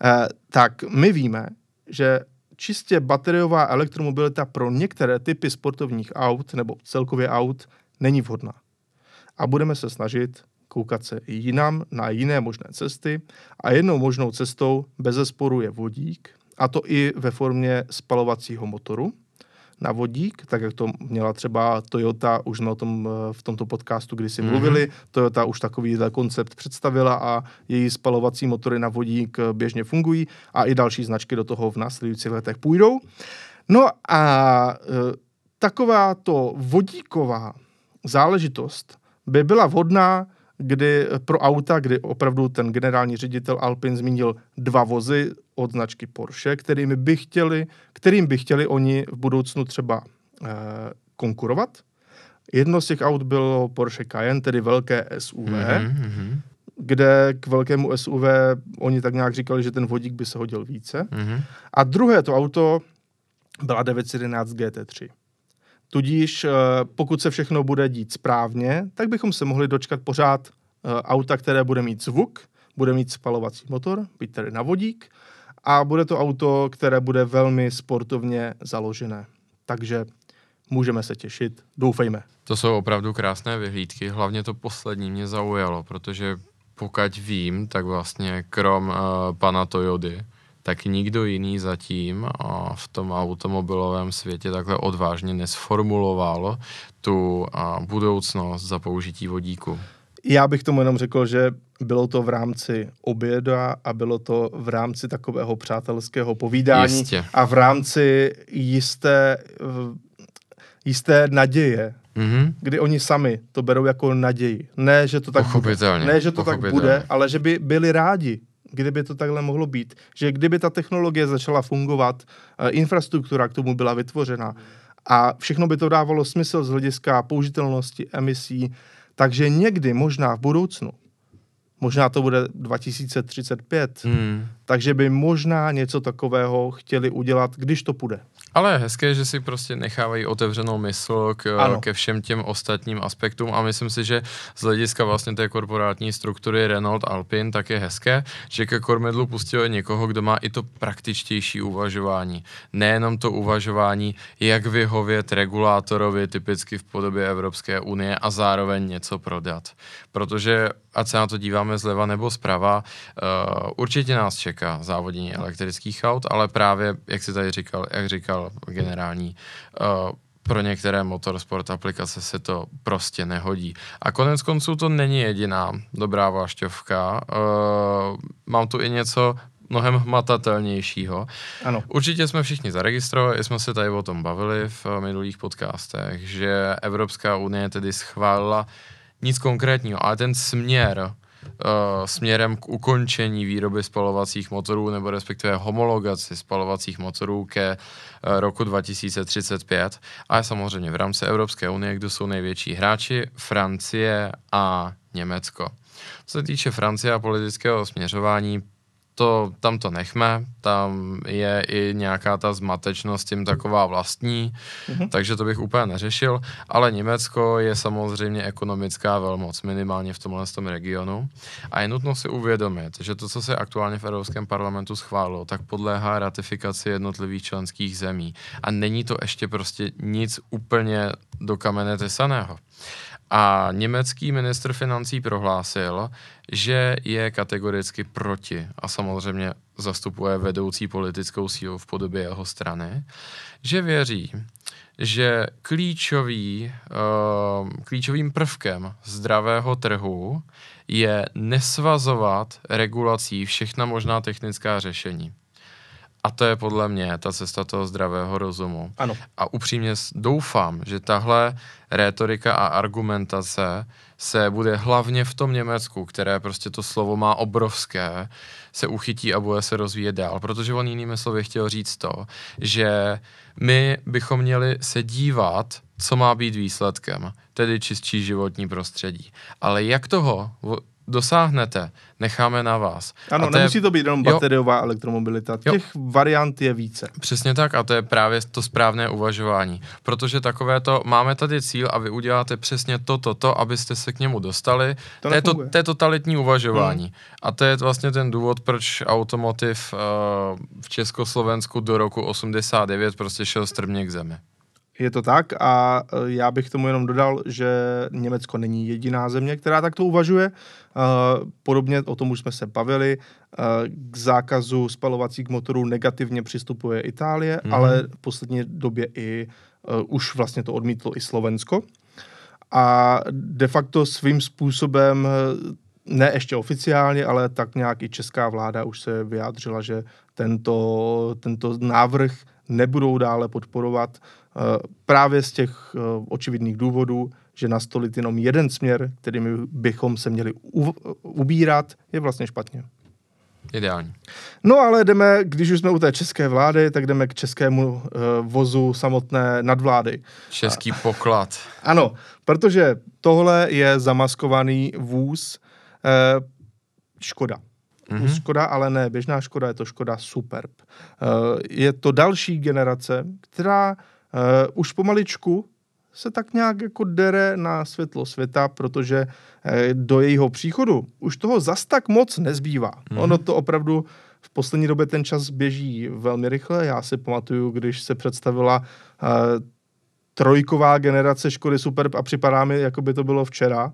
eh, tak my víme, že čistě bateriová elektromobilita pro některé typy sportovních aut nebo celkově aut není vhodná. A budeme se snažit koukat se i jinam na jiné možné cesty a jednou možnou cestou bez zesporu je vodík, a to i ve formě spalovacího motoru na vodík, tak jak to měla třeba Toyota, už jsme o tom eh, v tomto podcastu kdysi mm-hmm. mluvili, Toyota už takový koncept představila a její spalovací motory na vodík eh, běžně fungují a i další značky do toho v následujících letech půjdou. No a e, taková to vodíková záležitost by byla vhodná kdy pro auta, kdy opravdu ten generální ředitel Alpin zmínil dva vozy od značky Porsche, kterými by chtěli, kterým by chtěli oni v budoucnu třeba eh, konkurovat. Jedno z těch aut bylo Porsche Cayenne, tedy velké SUV, mm-hmm. kde k velkému SUV oni tak nějak říkali, že ten vodík by se hodil více. Mm-hmm. A druhé to auto byla 911 GT3. Tudíž eh, pokud se všechno bude dít správně, tak bychom se mohli dočkat pořád eh, auta, které bude mít zvuk, bude mít spalovací motor, být tedy na vodík a bude to auto, které bude velmi sportovně založené. Takže můžeme se těšit, doufejme. To jsou opravdu krásné vyhlídky, hlavně to poslední mě zaujalo, protože pokud vím, tak vlastně krom uh, pana Toyody, tak nikdo jiný zatím a v tom automobilovém světě takhle odvážně nesformuloval tu budoucnost za použití vodíku. Já bych tomu jenom řekl, že bylo to v rámci oběda a bylo to v rámci takového přátelského povídání Jistě. a v rámci jisté, jisté naděje, Mhm. kdy oni sami to berou jako naději. Ne, že to tak bude. Ne, že to tak bude, ale že by byli rádi, kdyby to takhle mohlo být. Že kdyby ta technologie začala fungovat, eh, infrastruktura k tomu byla vytvořena a všechno by to dávalo smysl z hlediska použitelnosti emisí, takže někdy možná v budoucnu, možná to bude 2035, Hmm. Takže by možná něco takového chtěli udělat, když to půjde. Ale je hezké, že si prostě nechávají otevřenou mysl k, Ano. ke všem těm ostatním aspektům a myslím si, že z hlediska vlastně té korporátní struktury Renault Alpine tak je hezké, že ke kormidlu pustili někoho, kdo má i to praktičtější uvažování. Nejenom to uvažování, jak vyhovět regulátorovi typicky v podobě Evropské unie a zároveň něco prodat. Protože, ať se na to díváme zleva nebo zprava, uh, určitě nás čeká závodění elektrických aut, ale právě, jak si tady říkal, jak říkal generální, uh, pro některé motorsport aplikace se to prostě nehodí. A konec konců to není jediná dobrá vášťovka. Uh, mám tu i něco mnohem hmatatelnějšího. Ano. Určitě jsme všichni zaregistrovali, jsme se tady o tom bavili v eh, minulých podcastech, že Evropská unie tedy schválila nic konkrétního, ale ten směr směrem k ukončení výroby spalovacích motorů nebo respektive homologaci spalovacích motorů ke uh, roku 2035. A samozřejmě v rámci Evropské unie, kdo jsou největší hráči, Francie a Německo. Co se týče Francie a politického směřování, to, tam to nechme, tam je i nějaká ta zmatečnost tím taková vlastní, mm-hmm. takže to bych úplně neřešil, ale Německo je samozřejmě ekonomická velmoc, minimálně v tomhle tom regionu a je nutno si uvědomit, že to, co se aktuálně v Evropském parlamentu schválilo, tak podléhá ratifikaci jednotlivých členských zemí a není to ještě prostě nic úplně do kamene tesaného. A německý ministr financí prohlásil, že je kategoricky proti a samozřejmě zastupuje vedoucí politickou sílu v podobě jeho strany, že věří, že klíčový, uh, klíčovým prvkem zdravého trhu je nesvazovat regulací všechna možná technická řešení. A to je podle mě ta cesta toho zdravého rozumu. Ano. A upřímně doufám, že tahle rétorika a argumentace se bude hlavně v tom Německu, které prostě to slovo má obrovské, se uchytí a bude se rozvíjet dál. Protože on jinými slovy chtěl říct to, že my bychom měli se dívat, co má být výsledkem, tedy čistší životní prostředí. Ale jak toho dosáhnete, necháme na vás. Ano, A to je- nemusí to být jenom Jo. bateriová elektromobilita. Jo. Těch variant je více. Přesně tak a to je právě to správné uvažování. Protože takové to, máme tady cíl a vy uděláte přesně to, to, to, abyste se k němu dostali. To To, je, to, to je totalitní uvažování. Hmm. A to je vlastně ten důvod, proč automotiv uh, v Československu do roku 89 prostě šel strmě k zemi. Je to tak a e, já bych tomu jenom dodal, že Německo není jediná země, která takto uvažuje. E, Podobně o tom už jsme se bavili. E, K zákazu spalovacích motorů negativně přistupuje Itálie, Mhm. ale v poslední době i už vlastně to odmítlo i Slovensko. A de facto svým způsobem, ne ještě oficiálně, ale tak nějak i česká vláda už se vyjádřila, že tento, tento návrh nebudou dále podporovat právě z těch eh, očividných důvodů, že nastolit jenom jeden směr, kterým bychom se měli u, ubírat, je vlastně špatně. Ideální. No ale jdeme, když už jsme u té české vlády, tak jdeme k českému uh, vozu samotné nadvlády. Český poklad. Ano, protože tohle je zamaskovaný vůz uh, Škoda. Mm-hmm. Škoda, ale ne běžná Škoda, je to Škoda Superb. Uh, je to další generace, která uh, už pomaličku se tak nějak jako dere na světlo světa, protože eh, do jejího příchodu už toho zas tak moc nezbývá. Mm-hmm. Ono to opravdu v poslední době ten čas běží velmi rychle. Já si pamatuju, když se představila eh, trojková generace Škody Superb a připadá mi, jako by to bylo včera,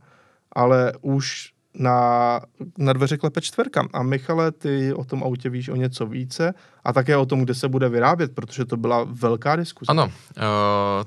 ale už na, na dveře klepe čtverka. A Michale, ty o tom autě víš o něco více a také o tom, kde se bude vyrábět, protože to byla velká diskuze. Ano, uh,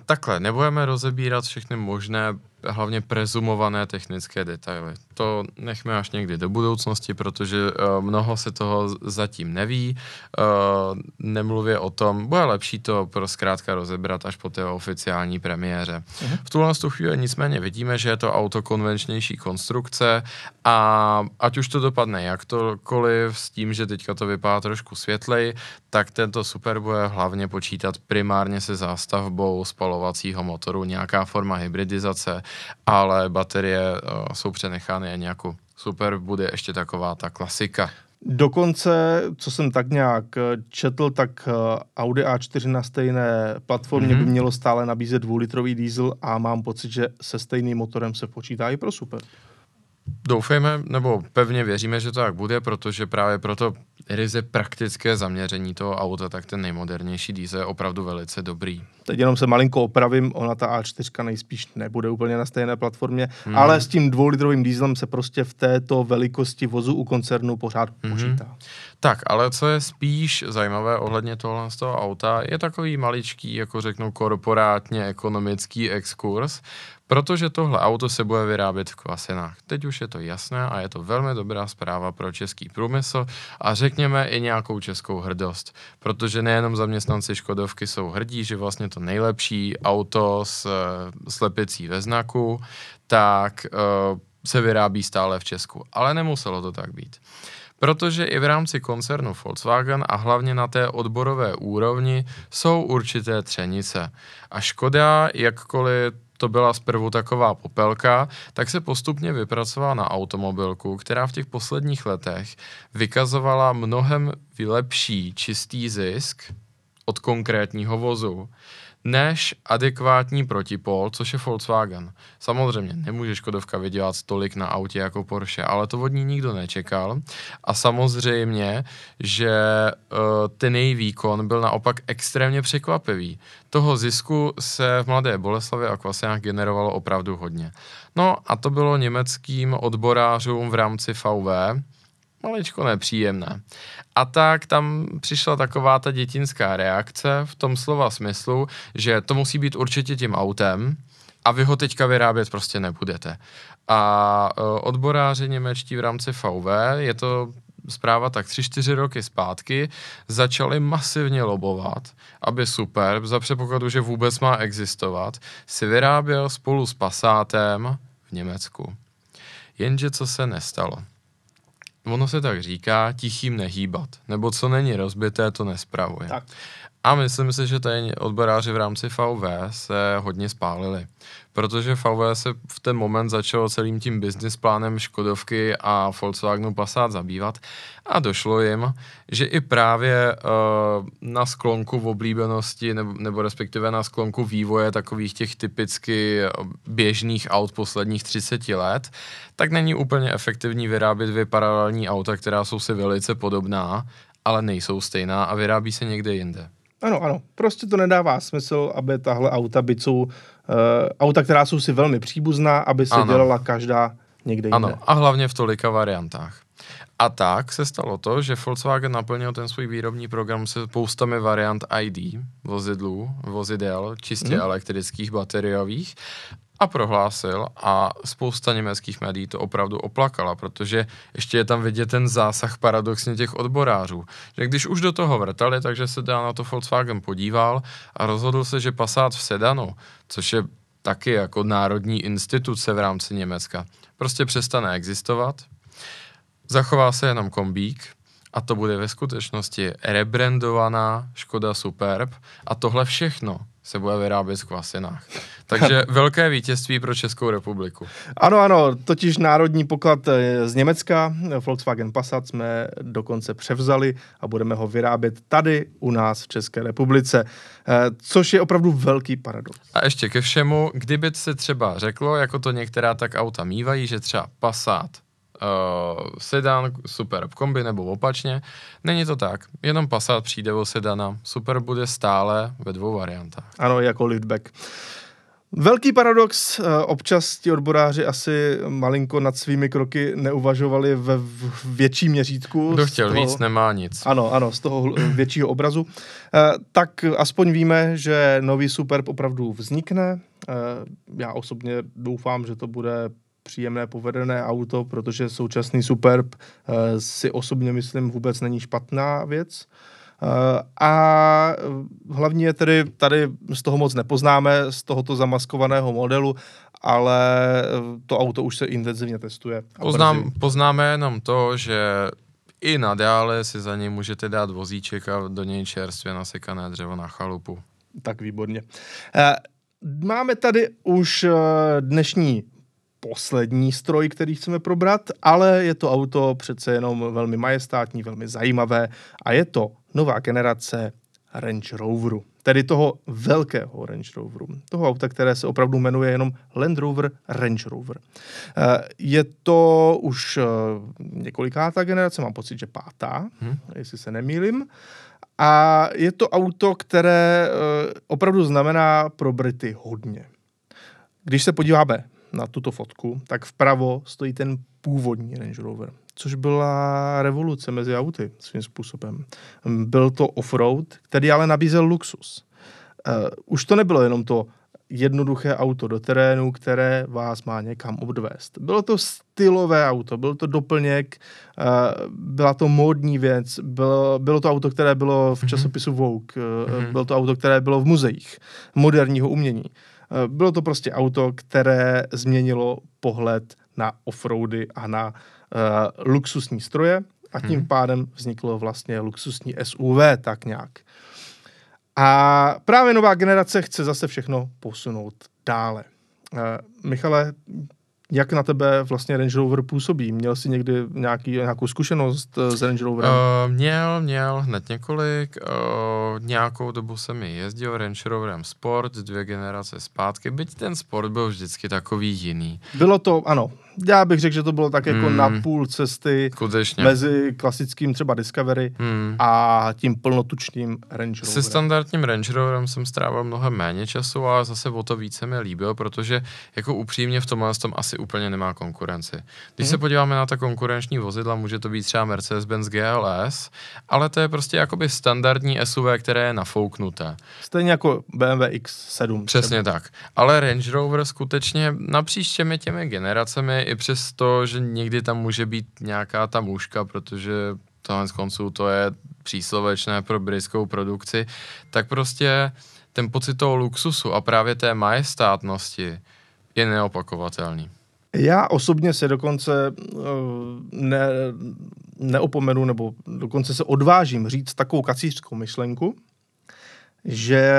takhle, nebudeme rozebírat všechny možné hlavně prezumované technické detaily. To nechme až někdy do budoucnosti, protože uh, mnoho se toho zatím neví. Uh, nemluvě o tom, bude lepší to pro zkrátka rozebrat až po té oficiální premiéře. Uh-huh. V tuhle chvíli nicméně vidíme, že je to auto konvenčnější konstrukce a ať už to dopadne jakkoliv s tím, že teďka to vypadá trošku světlej, tak tento Super bude hlavně počítat primárně se zástavbou spalovacího motoru, nějaká forma hybridizace, ale baterie uh, jsou přenechány a nějakou super bude ještě taková ta klasika. Dokonce, co jsem tak nějak eh, četl, tak eh, Audi A4 na stejné platformě mm-hmm. by mhm. mělo stále nabízet dvoulitrový diesel a mám pocit, že se stejným motorem se počítá i pro Super. Doufejme, nebo pevně věříme, že to tak bude, protože právě proto ryze praktické zaměření toho auta, tak ten nejmodernější diesel je opravdu velice dobrý. Teď jenom se malinko opravím, ona ta A4 nejspíš nebude úplně na stejné platformě, hmm. ale s tím dvoulitrovým dieselem se prostě v této velikosti vozu u koncernu pořád hmm. počítá. Tak, ale co je spíš zajímavé ohledně tohle z toho auta, je takový maličký, jako řeknu, korporátně ekonomický exkurs, protože tohle auto se bude vyrábět v kvasinách. Teď už je to jasné a je to velmi dobrá zpráva pro český průmysl a řekněme i nějakou českou hrdost, protože nejenom zaměstnanci Škodovky jsou hrdí, že vlastně to nejlepší auto s slepicí ve znaku, tak uh, se vyrábí stále v Česku. Ale nemuselo to tak být. Protože i v rámci koncernu Volkswagen a hlavně na té odborové úrovni jsou určité třenice. A Škoda, jakkoliv to byla zprvu taková popelka, tak se postupně vypracovala na automobilku, která v těch posledních letech vykazovala mnohem lepší čistý zisk od konkrétního vozu než adekvátní protipol, což je Volkswagen. Samozřejmě nemůže Škodovka vydělat tolik na autě jako Porsche, ale to od ní nikdo nečekal. A samozřejmě, že uh, ten její výkon byl naopak extrémně překvapivý. Toho zisku se v Mladé Boleslavě a Kvasinách generovalo opravdu hodně. No a to bylo německým odborářům v rámci VW, maličko nepříjemné. A tak tam přišla taková ta dětinská reakce v tom slova smyslu, že to musí být určitě tím autem a vy ho teďka vyrábět prostě nebudete. A e, odboráři němečtí v rámci VW, je to zpráva tak 3-4 roky zpátky, začali masivně lobovat, aby Superb, za předpokladu, že vůbec má existovat, si vyráběl spolu s Passátem v Německu. Jenže co se nestalo? Ono se tak říká, tichým nehýbat, nebo co není rozbité, to nespravuje. Tak. A myslím si, že tady odboráři v rámci VV se hodně spálili, protože VV se v ten moment začalo celým tím business plánem Škodovky a Volkswagenu Passat zabývat a došlo jim, že i právě uh, na sklonku v oblíbenosti nebo, nebo respektive na sklonku vývoje takových těch typicky běžných aut posledních 30 let, tak není úplně efektivní vyrábět dvě paralelní auta, která jsou si velice podobná, ale nejsou stejná a vyrábí se někde jinde. Ano, ano. Prostě to nedává smysl, aby tahle auta, jsou uh, auta, která jsou si velmi příbuzná, aby se ano. dělala každá někde jinde. Ano, a hlavně v tolika variantách. A tak se stalo to, že Volkswagen naplnil ten svůj výrobní program se spoustami variant ID vozidlů, vozidel, čistě hmm. elektrických, bateriových a prohlásil a spousta německých médií to opravdu oplakala, protože ještě je tam vidět ten zásah paradoxně těch odborářů, že když už do toho vrtali, takže se dá na to Volkswagen podíval a rozhodl se, že Passat v sedanu, což je taky jako národní instituce v rámci Německa, prostě přestane existovat, zachová se jenom kombík, a to bude ve skutečnosti rebrandovaná Škoda Superb a tohle všechno se bude vyrábět v kvasinách. Takže velké vítězství pro Českou republiku. Ano, ano, totiž národní poklad z Německa, Volkswagen Passat jsme dokonce převzali a budeme ho vyrábět tady u nás v České republice, eh, což je opravdu velký paradox. A ještě ke všemu, kdyby se třeba řeklo, jako to některá tak auta mývají, že třeba Passat uh, sedan, super kombi nebo opačně. Není to tak. Jenom Passat přijde o sedana. Super bude stále ve dvou variantách. Ano, jako liftback. Velký paradox, eh, občas ti odboráři asi malinko nad svými kroky neuvažovali ve větším měřítku. Kdo chtěl toho, víc, nemá nic. Ano, ano, z toho většího obrazu. Eh, tak aspoň víme, že nový Superb opravdu vznikne. Já osobně doufám, že to bude příjemné, povedené auto, protože současný Superb si osobně myslím vůbec není špatná věc. Eh, a hlavně je tedy tady z toho moc nepoznáme, z tohoto zamaskovaného modelu, ale to auto už se intenzivně testuje. Poznám, poznáme jenom to, že i nadále si za něj můžete dát vozíček a do něj čerstvě nasekané dřevo na chalupu. Tak výborně. Eh, máme tady už eh, dnešní poslední stroj, který chceme probrat, ale je to auto přece jenom velmi majestátní, velmi zajímavé a je to nová generace Range Roveru. Tedy toho velkého Range Roveru. Toho auta, které se opravdu jmenuje jenom Land Rover Range Rover. Eh, je to už eh, několikátá generace, mám pocit, že pátá, hmm. jestli se nemýlim. A je to auto, které eh, opravdu znamená pro Brity hodně. Když se podíváme na tuto fotku, tak vpravo stojí ten původní Range Rover, což byla revoluce mezi auty svým způsobem. Byl to offroad, který ale nabízel luxus. Uh, už to nebylo jenom to jednoduché auto do terénu, které vás má někam odvést. Bylo to stylové auto, byl to doplněk, uh, byla to módní věc, bylo, bylo to auto, které bylo v mhm. časopisu Vogue, mm-hmm. bylo to auto, které bylo v muzeích moderního umění. Eh, bylo to prostě auto, které změnilo pohled na offroady a na uh, luxusní stroje a tím hmm. pádem vzniklo vlastně luxusní SUV tak nějak. A právě nová generace chce zase všechno posunout dále. Uh, Michale, jak na tebe vlastně Range Rover působí? Měl jsi někdy nějaký, nějakou zkušenost eh, s Range Roverem? Uh, měl, měl hned několik. Uh, nějakou dobu jsem mi jezdil Range Roverem Sport, dvě generace zpátky, byť ten Sport byl vždycky takový jiný. Bylo to, ano, já bych řekl, že to bylo tak jako hmm. na půl cesty Skutečně. mezi klasickým třeba Discovery hmm. a tím plnotučným Range Roverem. Se standardním Range Roverem jsem strávil mnohem méně času, ale zase o to více mi líbil, protože jako upřímně v tomhle tom asi úplně nemá konkurenci. Když hmm. se podíváme na ta konkurenční vozidla, může to být třeba Mercedes-Benz GLS, ale to je prostě jakoby standardní SUV, které je nafouknuté. Stejně jako BMW X7. Přesně třeba. tak. Ale Range Rover skutečně napříč těmi těmi generacemi i přesto, že někdy tam může být nějaká ta muška, protože tohle z konců to je příslovečné pro britskou produkci, tak prostě ten pocit toho luxusu a právě té majestátnosti je neopakovatelný. Já osobně se dokonce eh, ne, neopomenu, nebo dokonce se odvážím říct takovou kacířskou myšlenku, že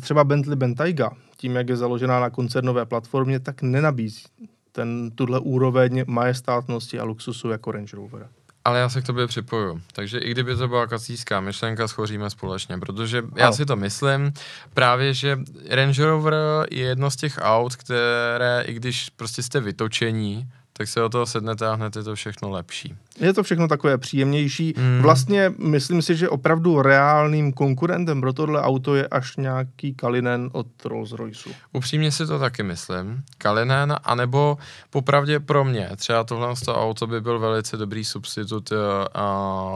třeba Bentley Bentayga, tím, jak je založená na koncernové platformě, tak nenabízí ten, tuhle úroveň majestátnosti a luxusu jako Range Rover. Ale já se k tobě připoju. Takže i kdyby to byla kacíská myšlenka, schoříme společně, protože já si to myslím právě, že Range Rover je jedno z těch aut, které, i když prostě jste vytočení, tak se o toho sednete a hned je to všechno lepší. Je to všechno takové příjemnější. Mm. Vlastně myslím si, že opravdu reálným konkurentem pro tohle auto je až nějaký Kalinen od Rolls-Royceu. Upřímně si to taky myslím. Kalinen, anebo popravdě pro mě, třeba tohle auto by byl velice dobrý substitut uh,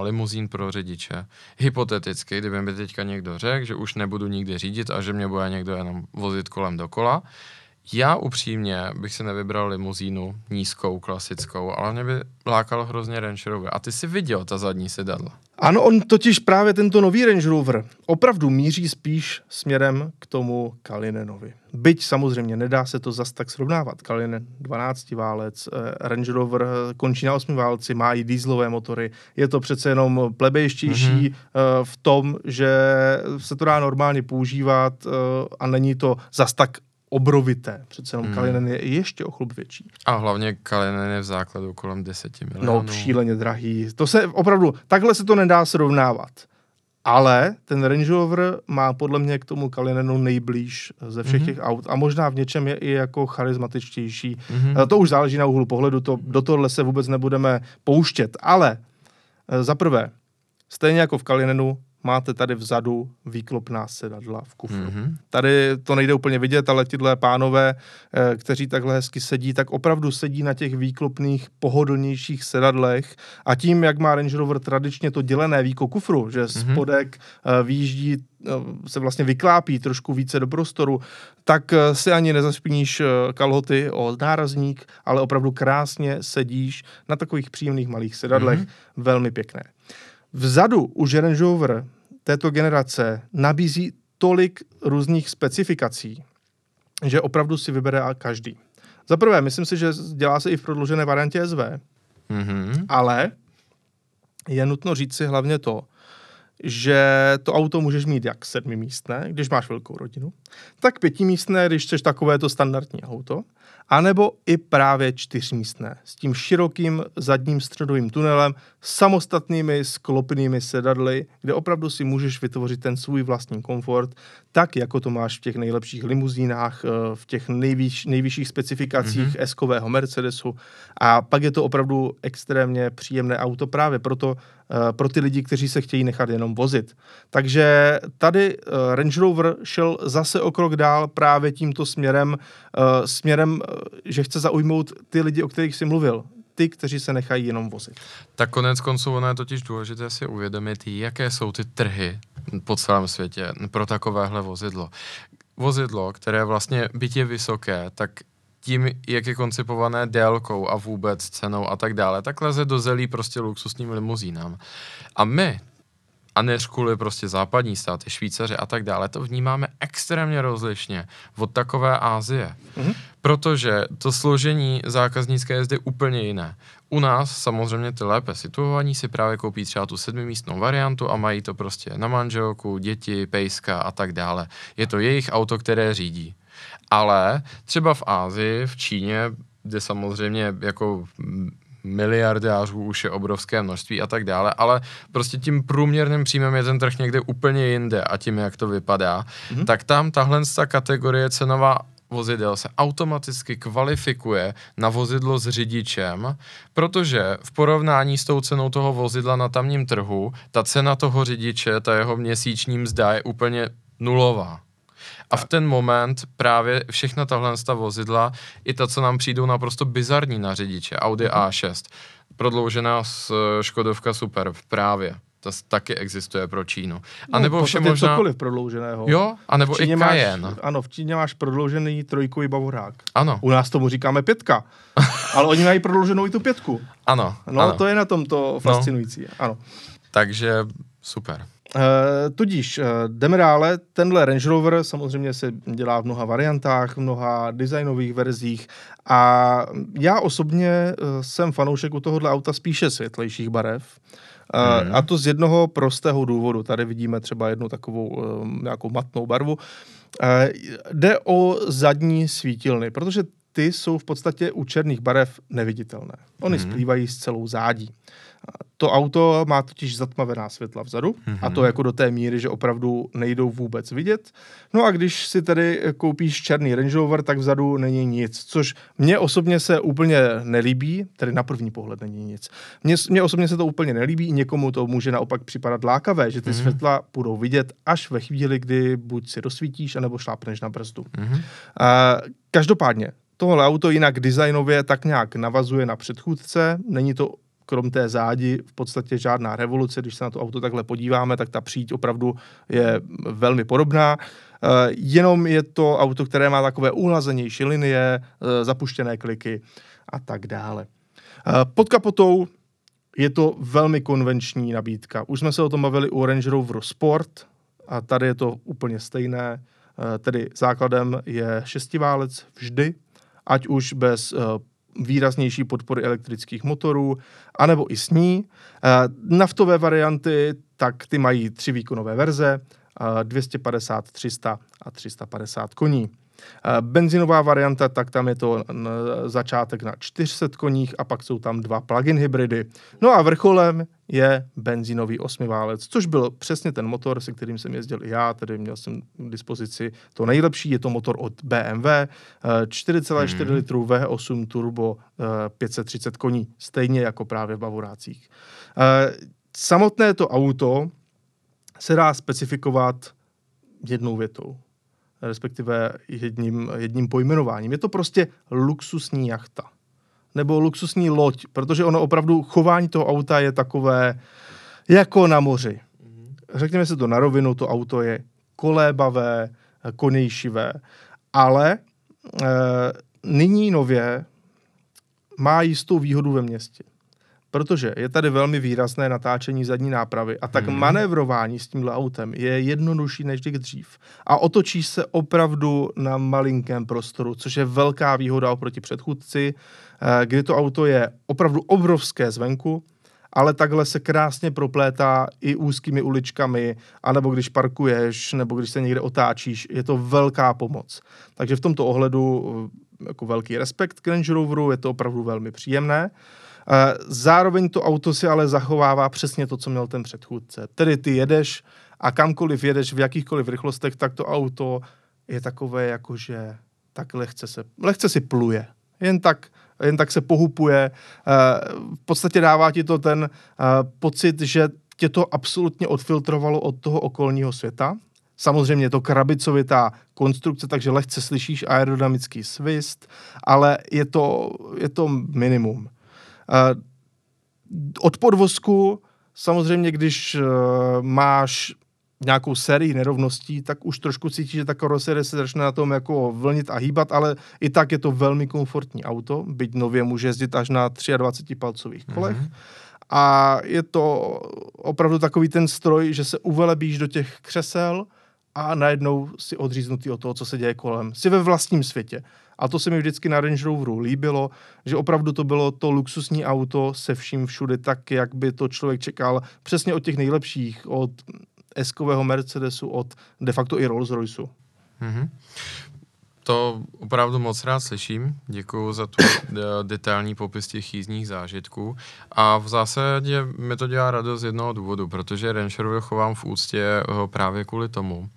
limuzín pro řidiče. Hypoteticky, kdyby mi teďka někdo řekl, že už nebudu nikdy řídit a že mě bude někdo jenom vozit kolem dokola, já upřímně bych si nevybral limuzínu nízkou, klasickou, ale mě by lákal hrozně Range Rover. A ty si viděl ta zadní sedadla. Ano, on totiž právě tento nový Range Rover opravdu míří spíš směrem k tomu Kalinenovi. Byť samozřejmě nedá se to zas tak srovnávat. Kalinen 12 válec, eh, Range Rover končí na 8 válci, má i dýzlové motory. Je to přece jenom plebejštější mm-hmm. v tom, že se to dá normálně používat eh, a není to zas tak obrovité. Přece jenom hmm. Kalinen je ještě o chlup větší. A hlavně Kalinen je v základu kolem 10 milionů. No, šíleně drahý. To se opravdu, takhle se to nedá srovnávat. Ale ten Range Rover má podle mě k tomu Kalinenu nejblíž ze všech mm-hmm. těch aut a možná v něčem je i jako charismatičtější. Mm-hmm. To už záleží na úhlu pohledu, to, do tohle se vůbec nebudeme pouštět. Ale eh, za prvé, stejně jako v Kalinenu, máte tady vzadu výklopná sedadla v kufru. Mm-hmm. Tady to nejde úplně vidět, ale tyhle pánové, eh, kteří takhle hezky sedí, tak opravdu sedí na těch výklopných, pohodlnějších sedadlech a tím, jak má Range Rover tradičně to dělené víko kufru, že mm-hmm. spodek eh, výjíždí eh, se vlastně vyklápí trošku více do prostoru, tak si ani nezaspíníš kalhoty o nárazník, ale opravdu krásně sedíš na takových příjemných malých sedadlech. Mm-hmm. Velmi pěkné. Vzadu už Range Rover této generace nabízí tolik různých specifikací, že opravdu si vybere každý. Za prvé, myslím si, že dělá se i v prodloužené variantě SV, mm-hmm. ale je nutno říct si hlavně to, že to auto můžeš mít jak sedmimístné, když máš velkou rodinu, tak pětimístné, když chceš takovéto standardní auto, anebo i právě čtyřmístné s tím širokým zadním středovým tunelem, samostatnými sklopnými sedadly, kde opravdu si můžeš vytvořit ten svůj vlastní komfort, tak jako to máš v těch nejlepších limuzínách, eh, v těch nejvyš, nejvyšších specifikacích mm-hmm. S-kového Mercedesu. A pak je to opravdu extrémně příjemné auto právě proto, eh, pro ty lidi, kteří se chtějí nechat jenom vozit. Takže tady eh, Range Rover šel zase o krok dál právě tímto směrem, směrem, že chce zaujmout ty lidi, o kterých jsi mluvil ty, kteří se nechají jenom vozit. Tak konec konců ono je totiž důležité si uvědomit, jaké jsou ty trhy po celém světě pro takovéhle vozidlo. Vozidlo, které vlastně je vysoké, tak tím, jak je koncipované délkou a vůbec cenou a tak dále, tak leze do zelí prostě luxusním limuzínám. A my, a než kvůli prostě západní státy, Švýcaři a tak dále, to vnímáme extrémně rozlišně od takové Ázie. Mm-hmm. Protože to složení zákaznické je zde úplně jiné. U nás samozřejmě ty lépe situovaní si právě koupí třeba tu sedmimístnou variantu a mají to prostě na manželku, děti, pejska a tak dále. Je to jejich auto, které řídí. Ale třeba v Ázii, v Číně, kde samozřejmě jako miliardářů už je obrovské množství a tak dále, ale prostě tím průměrným příjmem je ten trh někde úplně jinde a tím, jak to vypadá, mm-hmm. tak tam tahle kategorie cenová vozidel se automaticky kvalifikuje na vozidlo s řidičem, protože v porovnání s tou cenou toho vozidla na tamním trhu, ta cena toho řidiče, ta jeho měsíční mzda je úplně nulová. A v ten moment právě všechna tahle vozidla, i ta, co nám přijdou naprosto bizarní na řidiče, Audi mm-hmm. A6, prodloužená z eh, Škodovka Super právě. To taky existuje pro Čínu. A no, nebo vše možná... cokoliv prodlouženého. Jo, a nebo i Cayenne. Máš, ano, v Číně máš prodloužený trojkový bavorák. Ano. U nás tomu říkáme pětka. ale oni mají prodlouženou i tu pětku. Ano. No, ano. to je na tom to fascinující. No. Ano. Takže super. Uh, tudíž uh, jdeme dále. Tenhle Range Rover samozřejmě se dělá v mnoha variantách, v mnoha designových verzích a já osobně uh, jsem fanoušek u tohohle auta spíše světlejších barev. Uh, hmm. A to z jednoho prostého důvodu. Tady vidíme třeba jednu takovou uh, nějakou matnou barvu. Uh, jde o zadní svítilny, protože ty jsou v podstatě u černých barev neviditelné. Ony hmm. splývají s celou zádí. To auto má totiž zatmavená světla vzadu mm-hmm. a to mhm. jako do té míry, že opravdu nejdou vůbec vidět. No a když si tady koupíš černý Range Rover, tak vzadu není nic, což mně osobně se úplně nelíbí, tedy na první pohled není nic. Mně, mně osobně se to úplně nelíbí, někomu to může naopak připadat lákavé, že ty mm-hmm. světla budou vidět až ve chvíli, kdy buď si rozsvítíš, anebo šlápneš na brzdu. Mm-hmm. Uh, každopádně, tohle auto jinak designově tak nějak navazuje na předchůdce, není to krom té zádi v podstatě žádná revoluce. Když se na to auto takhle podíváme, tak ta příď opravdu je velmi podobná. Uh, jenom je to auto, které má takové uhlazenější linie, uh, zapuštěné kliky a tak dále. Uh, pod kapotou je to velmi konvenční nabídka. Už jsme se o tom bavili u Range Rover Sport a tady je to úplně stejné. Tedy základem je šestiválec vždy, ať už bez výraznější podpory elektrických motorů, anebo i s ní. Eh, naftové varianty, tak ty mají tři výkonové verze, 250, 300 a 350 koní. Benzinová varianta, tak tam je to začátek na 400 koních a pak jsou tam dva plug-in hybridy. No a vrcholem je benzínový osmiválec, což byl přesně ten motor, se kterým jsem jezdil i já, tedy měl jsem k dispozici to nejlepší, je to motor od BMW, 4,4 hmm. litrů V8 turbo, 530 eh, koní, stejně jako právě v Bavorácích. Eh, samotné to auto se dá specifikovat jednou větou, respektive jedním, jedním pojmenováním. Je to prostě luxusní jachta nebo luxusní loď, protože ono opravdu chování toho auta je takové jako na moři. Řekněme si to na rovinu, to auto je kolébavé, konejšivé, ale e, nyní nově má jistou výhodu ve městě. Protože je tady velmi výrazné natáčení zadní nápravy a tak hmm. manévrování s tímhle autem je jednodušší než dřív. A otočí se opravdu na malinkém prostoru, což je velká výhoda oproti předchůdci, eh, kdy to auto je opravdu obrovské zvenku, ale takhle se krásně proplétá i úzkými uličkami, anebo když parkuješ, nebo když se někde otáčíš, je to velká pomoc. Takže v tomto ohledu eh, jako velký respekt k Range Roveru, je to opravdu velmi příjemné. Eh, zároveň to auto si ale zachovává přesně to, co měl ten předchůdce. Tedy ty jedeš a kamkoliv jedeš v jakýchkoliv rychlostech, tak to auto je takové, jakože tak lehce, se, lehce si pluje. Jen tak, jen tak se pohupuje. Eh, v podstatě dává ti to ten eh, pocit, že tě to absolutně odfiltrovalo od toho okolního světa. Samozřejmě je to krabicovitá konstrukce, takže lehce slyšíš aerodynamický svist, ale je to, je to minimum. Od podvozku samozřejmě, když uh, máš nějakou sérii nerovností, tak už trošku cítíš, že ta karoserie se začne na tom jako vlnit a hýbat, ale i tak je to velmi komfortní auto, byť nově může jezdit až na 23 palcových kolech. Mm-hmm. A je to opravdu takový ten stroj, že se uvelebíš do těch křesel a najednou si odříznutý od toho, co se děje kolem. Jsi ve vlastním světě. A to se mi vždycky na Range Roveru líbilo, že opravdu to bylo to luxusní auto se vším všude tak, jak by to člověk čekal přesně od těch nejlepších, od eskového Mercedesu, od de facto i Rolls Royceu. Mm-hmm. To opravdu moc rád slyším. Děkuji za tu detailní popis těch jízdních zážitků. A v zásadě mi to dělá radost z jednoho důvodu, protože Range Rover chovám v úctě eh, právě kvůli tomu,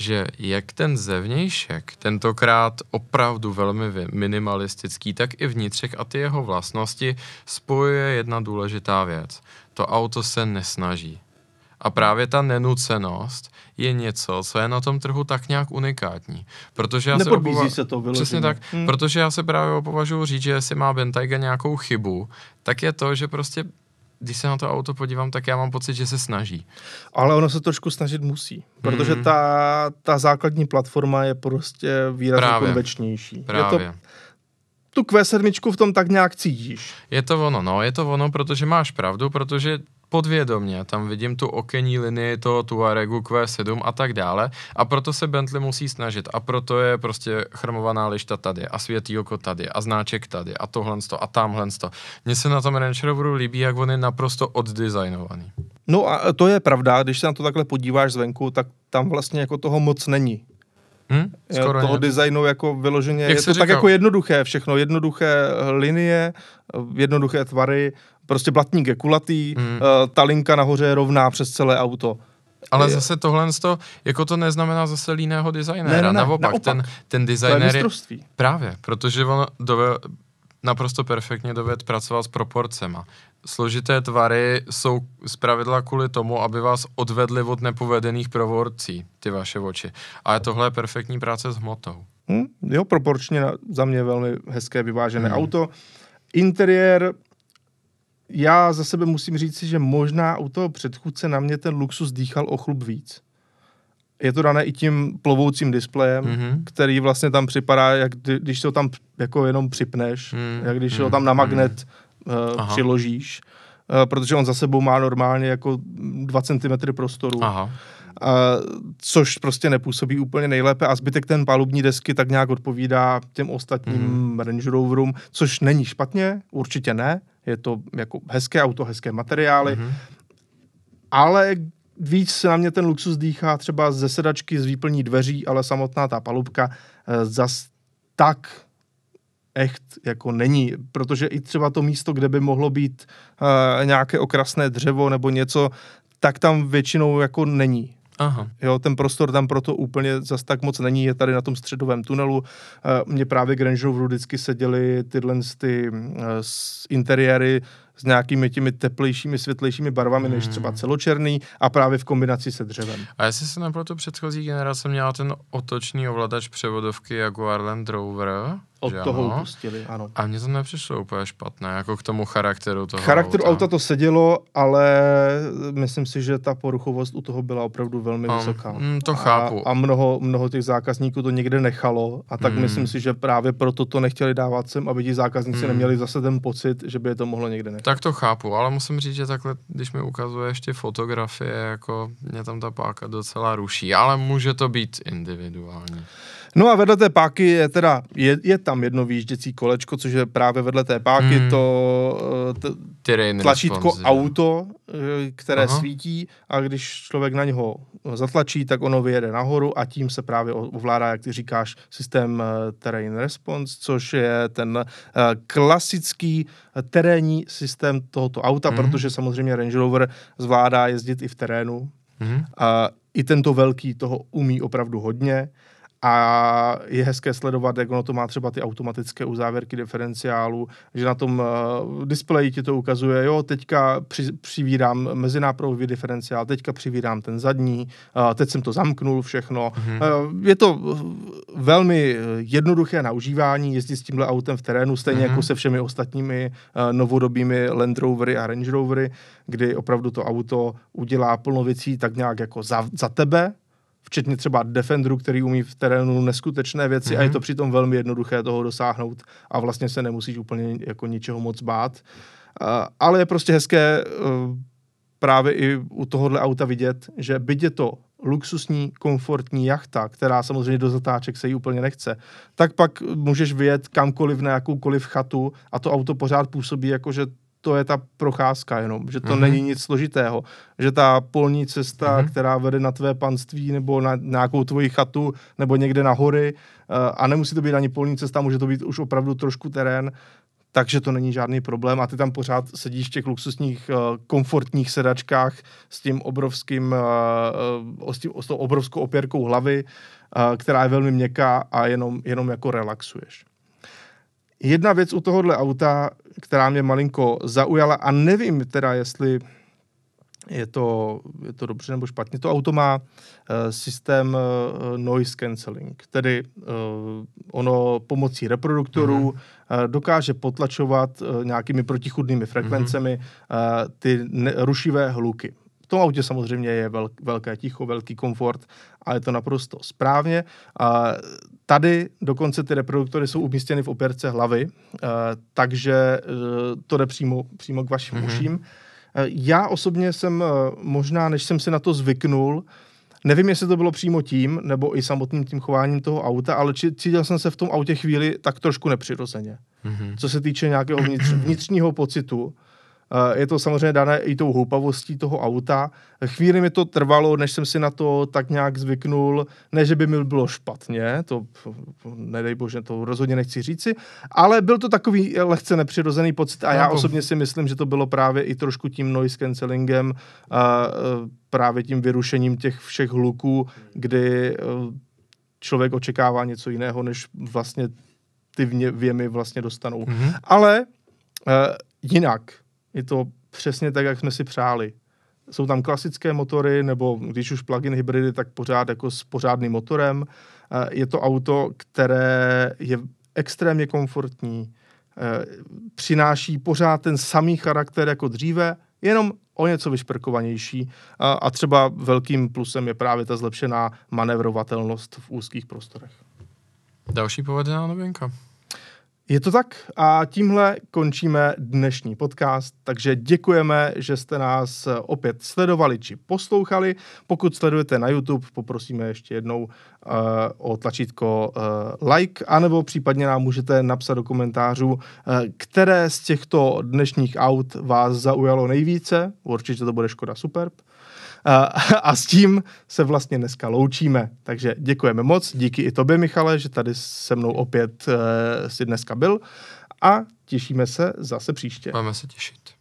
že jak ten zevnějšek, tentokrát opravdu velmi minimalistický, tak i vnitřek a ty jeho vlastnosti spojuje jedna důležitá věc. To auto se nesnaží. A právě ta nenucenost je něco, co je na tom trhu tak nějak unikátní. Protože já se, obova... se to vyloženě. Přesně tak, hmm. protože já se právě považuji říct, že jestli má Bentayga nějakou chybu, tak je to, že prostě když se na to auto podívám, tak já mám pocit, že se snaží. Ale ono se trošku snažit musí, protože mm. ta, ta základní platforma je prostě výrazně Právě. konvečnější. Právě. Je to, tu Q7 v tom tak nějak cítíš. Je to ono, no, je to ono, protože máš pravdu, protože podvědomě, tam vidím tu okenní linii toho Tuaregu Q7 a tak dále a proto se Bentley musí snažit a proto je prostě chromovaná lišta tady a světýlko tady a znáček tady a tohle a tamhle to. Mně se na tom Range Roveru líbí, jak on je naprosto oddesignovaný. No a to je pravda, když se na to takhle podíváš zvenku, tak tam vlastně jako toho moc není. Hmm? Skoro toho ne. designu jako vyloženě, Jak je to říkal? tak jako jednoduché všechno, jednoduché linie, jednoduché tvary, prostě blatník je kulatý, hmm. uh, ta linka nahoře je rovná přes celé auto. Ale je. zase tohle, jako to neznamená zase líného designéra. Ne, ne, ne, naopak, naopak, ten, ten designer je, je Právě, protože on dove, naprosto perfektně dovede pracovat s proporcema. Složité tvary jsou zpravidla kvůli tomu, aby vás odvedli od nepovedených provorcí, ty vaše oči. Ale tohle je perfektní práce s hmotou. Hmm, jo, proporčně za mě velmi hezké, vyvážené hmm. auto. Interiér já za sebe musím říct, že možná u toho předchůdce na mě ten luxus dýchal o chlup víc. Je to dané i tím plovoucím displejem, mm-hmm. který vlastně tam připadá, jak když se ho tam jako jenom připneš, mm-hmm. jak když mm-hmm. ho tam na magnet mm-hmm. uh, přiložíš, uh, protože on za sebou má normálně jako 2 cm prostoru. Aha. Uh, což prostě nepůsobí úplně nejlépe a zbytek ten palubní desky tak nějak odpovídá těm ostatním mm. Range Roverům, což není špatně, určitě ne, je to jako hezké auto, hezké materiály, mm-hmm. ale víc se na mě ten luxus dýchá třeba ze sedačky z výplní dveří, ale samotná ta palubka e, zas tak echt jako není, protože i třeba to místo, kde by mohlo být e, nějaké okrasné dřevo nebo něco, tak tam většinou jako není. Aha. Jo, ten prostor tam proto úplně zas tak moc není, je tady na tom středovém tunelu. Mně právě Range Roveru vždycky seděly tyhle ty uh, interiéry s nějakými těmi teplejšími, světlejšími barvami hmm. než třeba celočerný a právě v kombinaci se dřevem. A jestli se naproto předchozí generace měla ten otočný ovladač převodovky Jaguar Land Rover, od že toho ano? upustili, ano. A mně to nepřišlo úplně špatné, jako k tomu charakteru toho Charakteru auta. auta to sedělo, ale myslím si, že ta poruchovost u toho byla opravdu velmi um, vysoká. Mm, to chápu. A, a mnoho, mnoho těch zákazníků to někde nechalo a tak mm. myslím si, že právě proto to nechtěli dávat sem, aby ti zákazníci mm. neměli zase ten pocit, že by je to mohlo někde nechat. Tak to chápu, ale musím říct, že takhle, když mi ukazuje ještě fotografie, jako mě tam ta páka docela ruší, ale může to být individuální. No a vedle té páky je teda, je, je tam jedno výjížděcí kolečko, což je právě vedle té páky hmm. to t- tlačítko response, auto, eh, které Aha. svítí a když člověk na něho zatlačí, tak ono vyjede nahoru a tím se právě ovládá, jak ty říkáš, systém eh, Terrain Response, což je ten eh, klasický terénní systém tohoto auta, hmm. protože samozřejmě Range Rover zvládá jezdit i v terénu. Hmm. A i tento velký toho umí opravdu hodně a je hezké sledovat, jak ono to má třeba ty automatické uzávěrky diferenciálu, že na tom uh, displeji ti to ukazuje, jo, teďka při, přivírám mezinápravový diferenciál, teďka přivírám ten zadní, uh, teď jsem to zamknul všechno. Mm-hmm. Uh, je to velmi jednoduché na užívání, jezdit s tímhle autem v terénu, stejně mm-hmm. jako se všemi ostatními uh, novodobými Land Rovery a Range Rovery, kdy opravdu to auto udělá plno věcí tak nějak jako za, za tebe, včetně třeba Defenderu, který umí v terénu neskutečné věci mm-hmm. a je mhm. to přitom velmi jednoduché toho dosáhnout a vlastně se nemusíš úplně jako ničeho moc bát. Uh, ale je prostě hezké uh, právě i u tohohle auta vidět, že byť je to luxusní, komfortní jachta, která samozřejmě do zatáček se jí úplně nechce, tak pak můžeš vyjet kamkoliv na jakoukoliv chatu a to auto pořád působí jako, že to je ta procházka jenom, že to mm-hmm. není nic složitého, že ta polní cesta, mm-hmm. která vede na tvé panství nebo na nějakou tvoji chatu nebo někde na hory uh, a nemusí to být ani polní cesta, může to být už opravdu trošku terén, takže to není žádný problém a ty tam pořád sedíš v těch luxusních uh, komfortních sedačkách s tím obrovským, uh, s, tím, s tou obrovskou opěrkou hlavy, která je velmi měkká a jenom, jenom jako relaxuješ. Jedna věc u tohohle auta, která mě malinko zaujala a nevím teda, jestli je to, je to dobře nebo špatně. To auto má uh, systém uh, noise cancelling, tedy uh, ono pomocí reproduktorů mm-hmm. uh, dokáže potlačovat uh, nějakými protichudnými frekvencemi mm-hmm. uh, ty ne- rušivé hluky. V tom autě samozřejmě je velk, velké ticho, velký komfort a je to naprosto správně. Uh, Tady dokonce ty reproduktory jsou umístěny v opěrce hlavy, uh, takže uh, to jde přímo, přímo k vašim mm-hmm. uším. Uh, já osobně jsem možná, než jsem si na to zvyknul, Nevím, jestli to bylo přímo tím, nebo i samotným tím chováním toho auta, ale cítil jsem se v tom autě chvíli tak trošku nepřirozeně. Mm-hmm. Co se týče nějakého vnitř, vnitřního pocitu, je to samozřejmě dané i tou houpavostí toho auta. Chvíli mi to trvalo, než jsem si na to tak nějak zvyknul. Ne, že by mi bylo špatně, to nedej bože, to rozhodně nechci říci, ale byl to takový lehce nepřirozený pocit a já osobně si myslím, že to bylo právě i trošku tím noise cancellingem, a právě tím vyrušením těch všech hluků, kdy člověk očekává něco jiného, než vlastně ty věmy vlastně dostanou. Mm-hmm. Ale uh, jinak, je to přesně tak, jak jsme si přáli. Jsou tam klasické motory, nebo když už plug-in hybridy, tak pořád jako s pořádným motorem. Eh, je to auto, které je extrémně komfortní, eh, přináší pořád ten samý charakter jako dříve, jenom o něco vyšperkovanější a třeba velkým plusem je právě ta zlepšená manevrovatelnost v úzkých prostorech. Další povedená novinka. Je to tak a tímhle končíme dnešní podcast, takže děkujeme, že jste nás opět sledovali či poslouchali. Pokud sledujete na YouTube, poprosíme ještě jednou uh, o tlačítko uh, like, anebo případně nám můžete napsat do komentářů, uh, které z těchto dnešních aut vás zaujalo nejvíce. Určitě to bude Škoda Superb. A s tím se vlastně dneska loučíme. Takže děkujeme moc. Díky i tobě, Michale, že tady se mnou opět uh, si dneska byl. A těšíme se zase příště. Máme se těšit.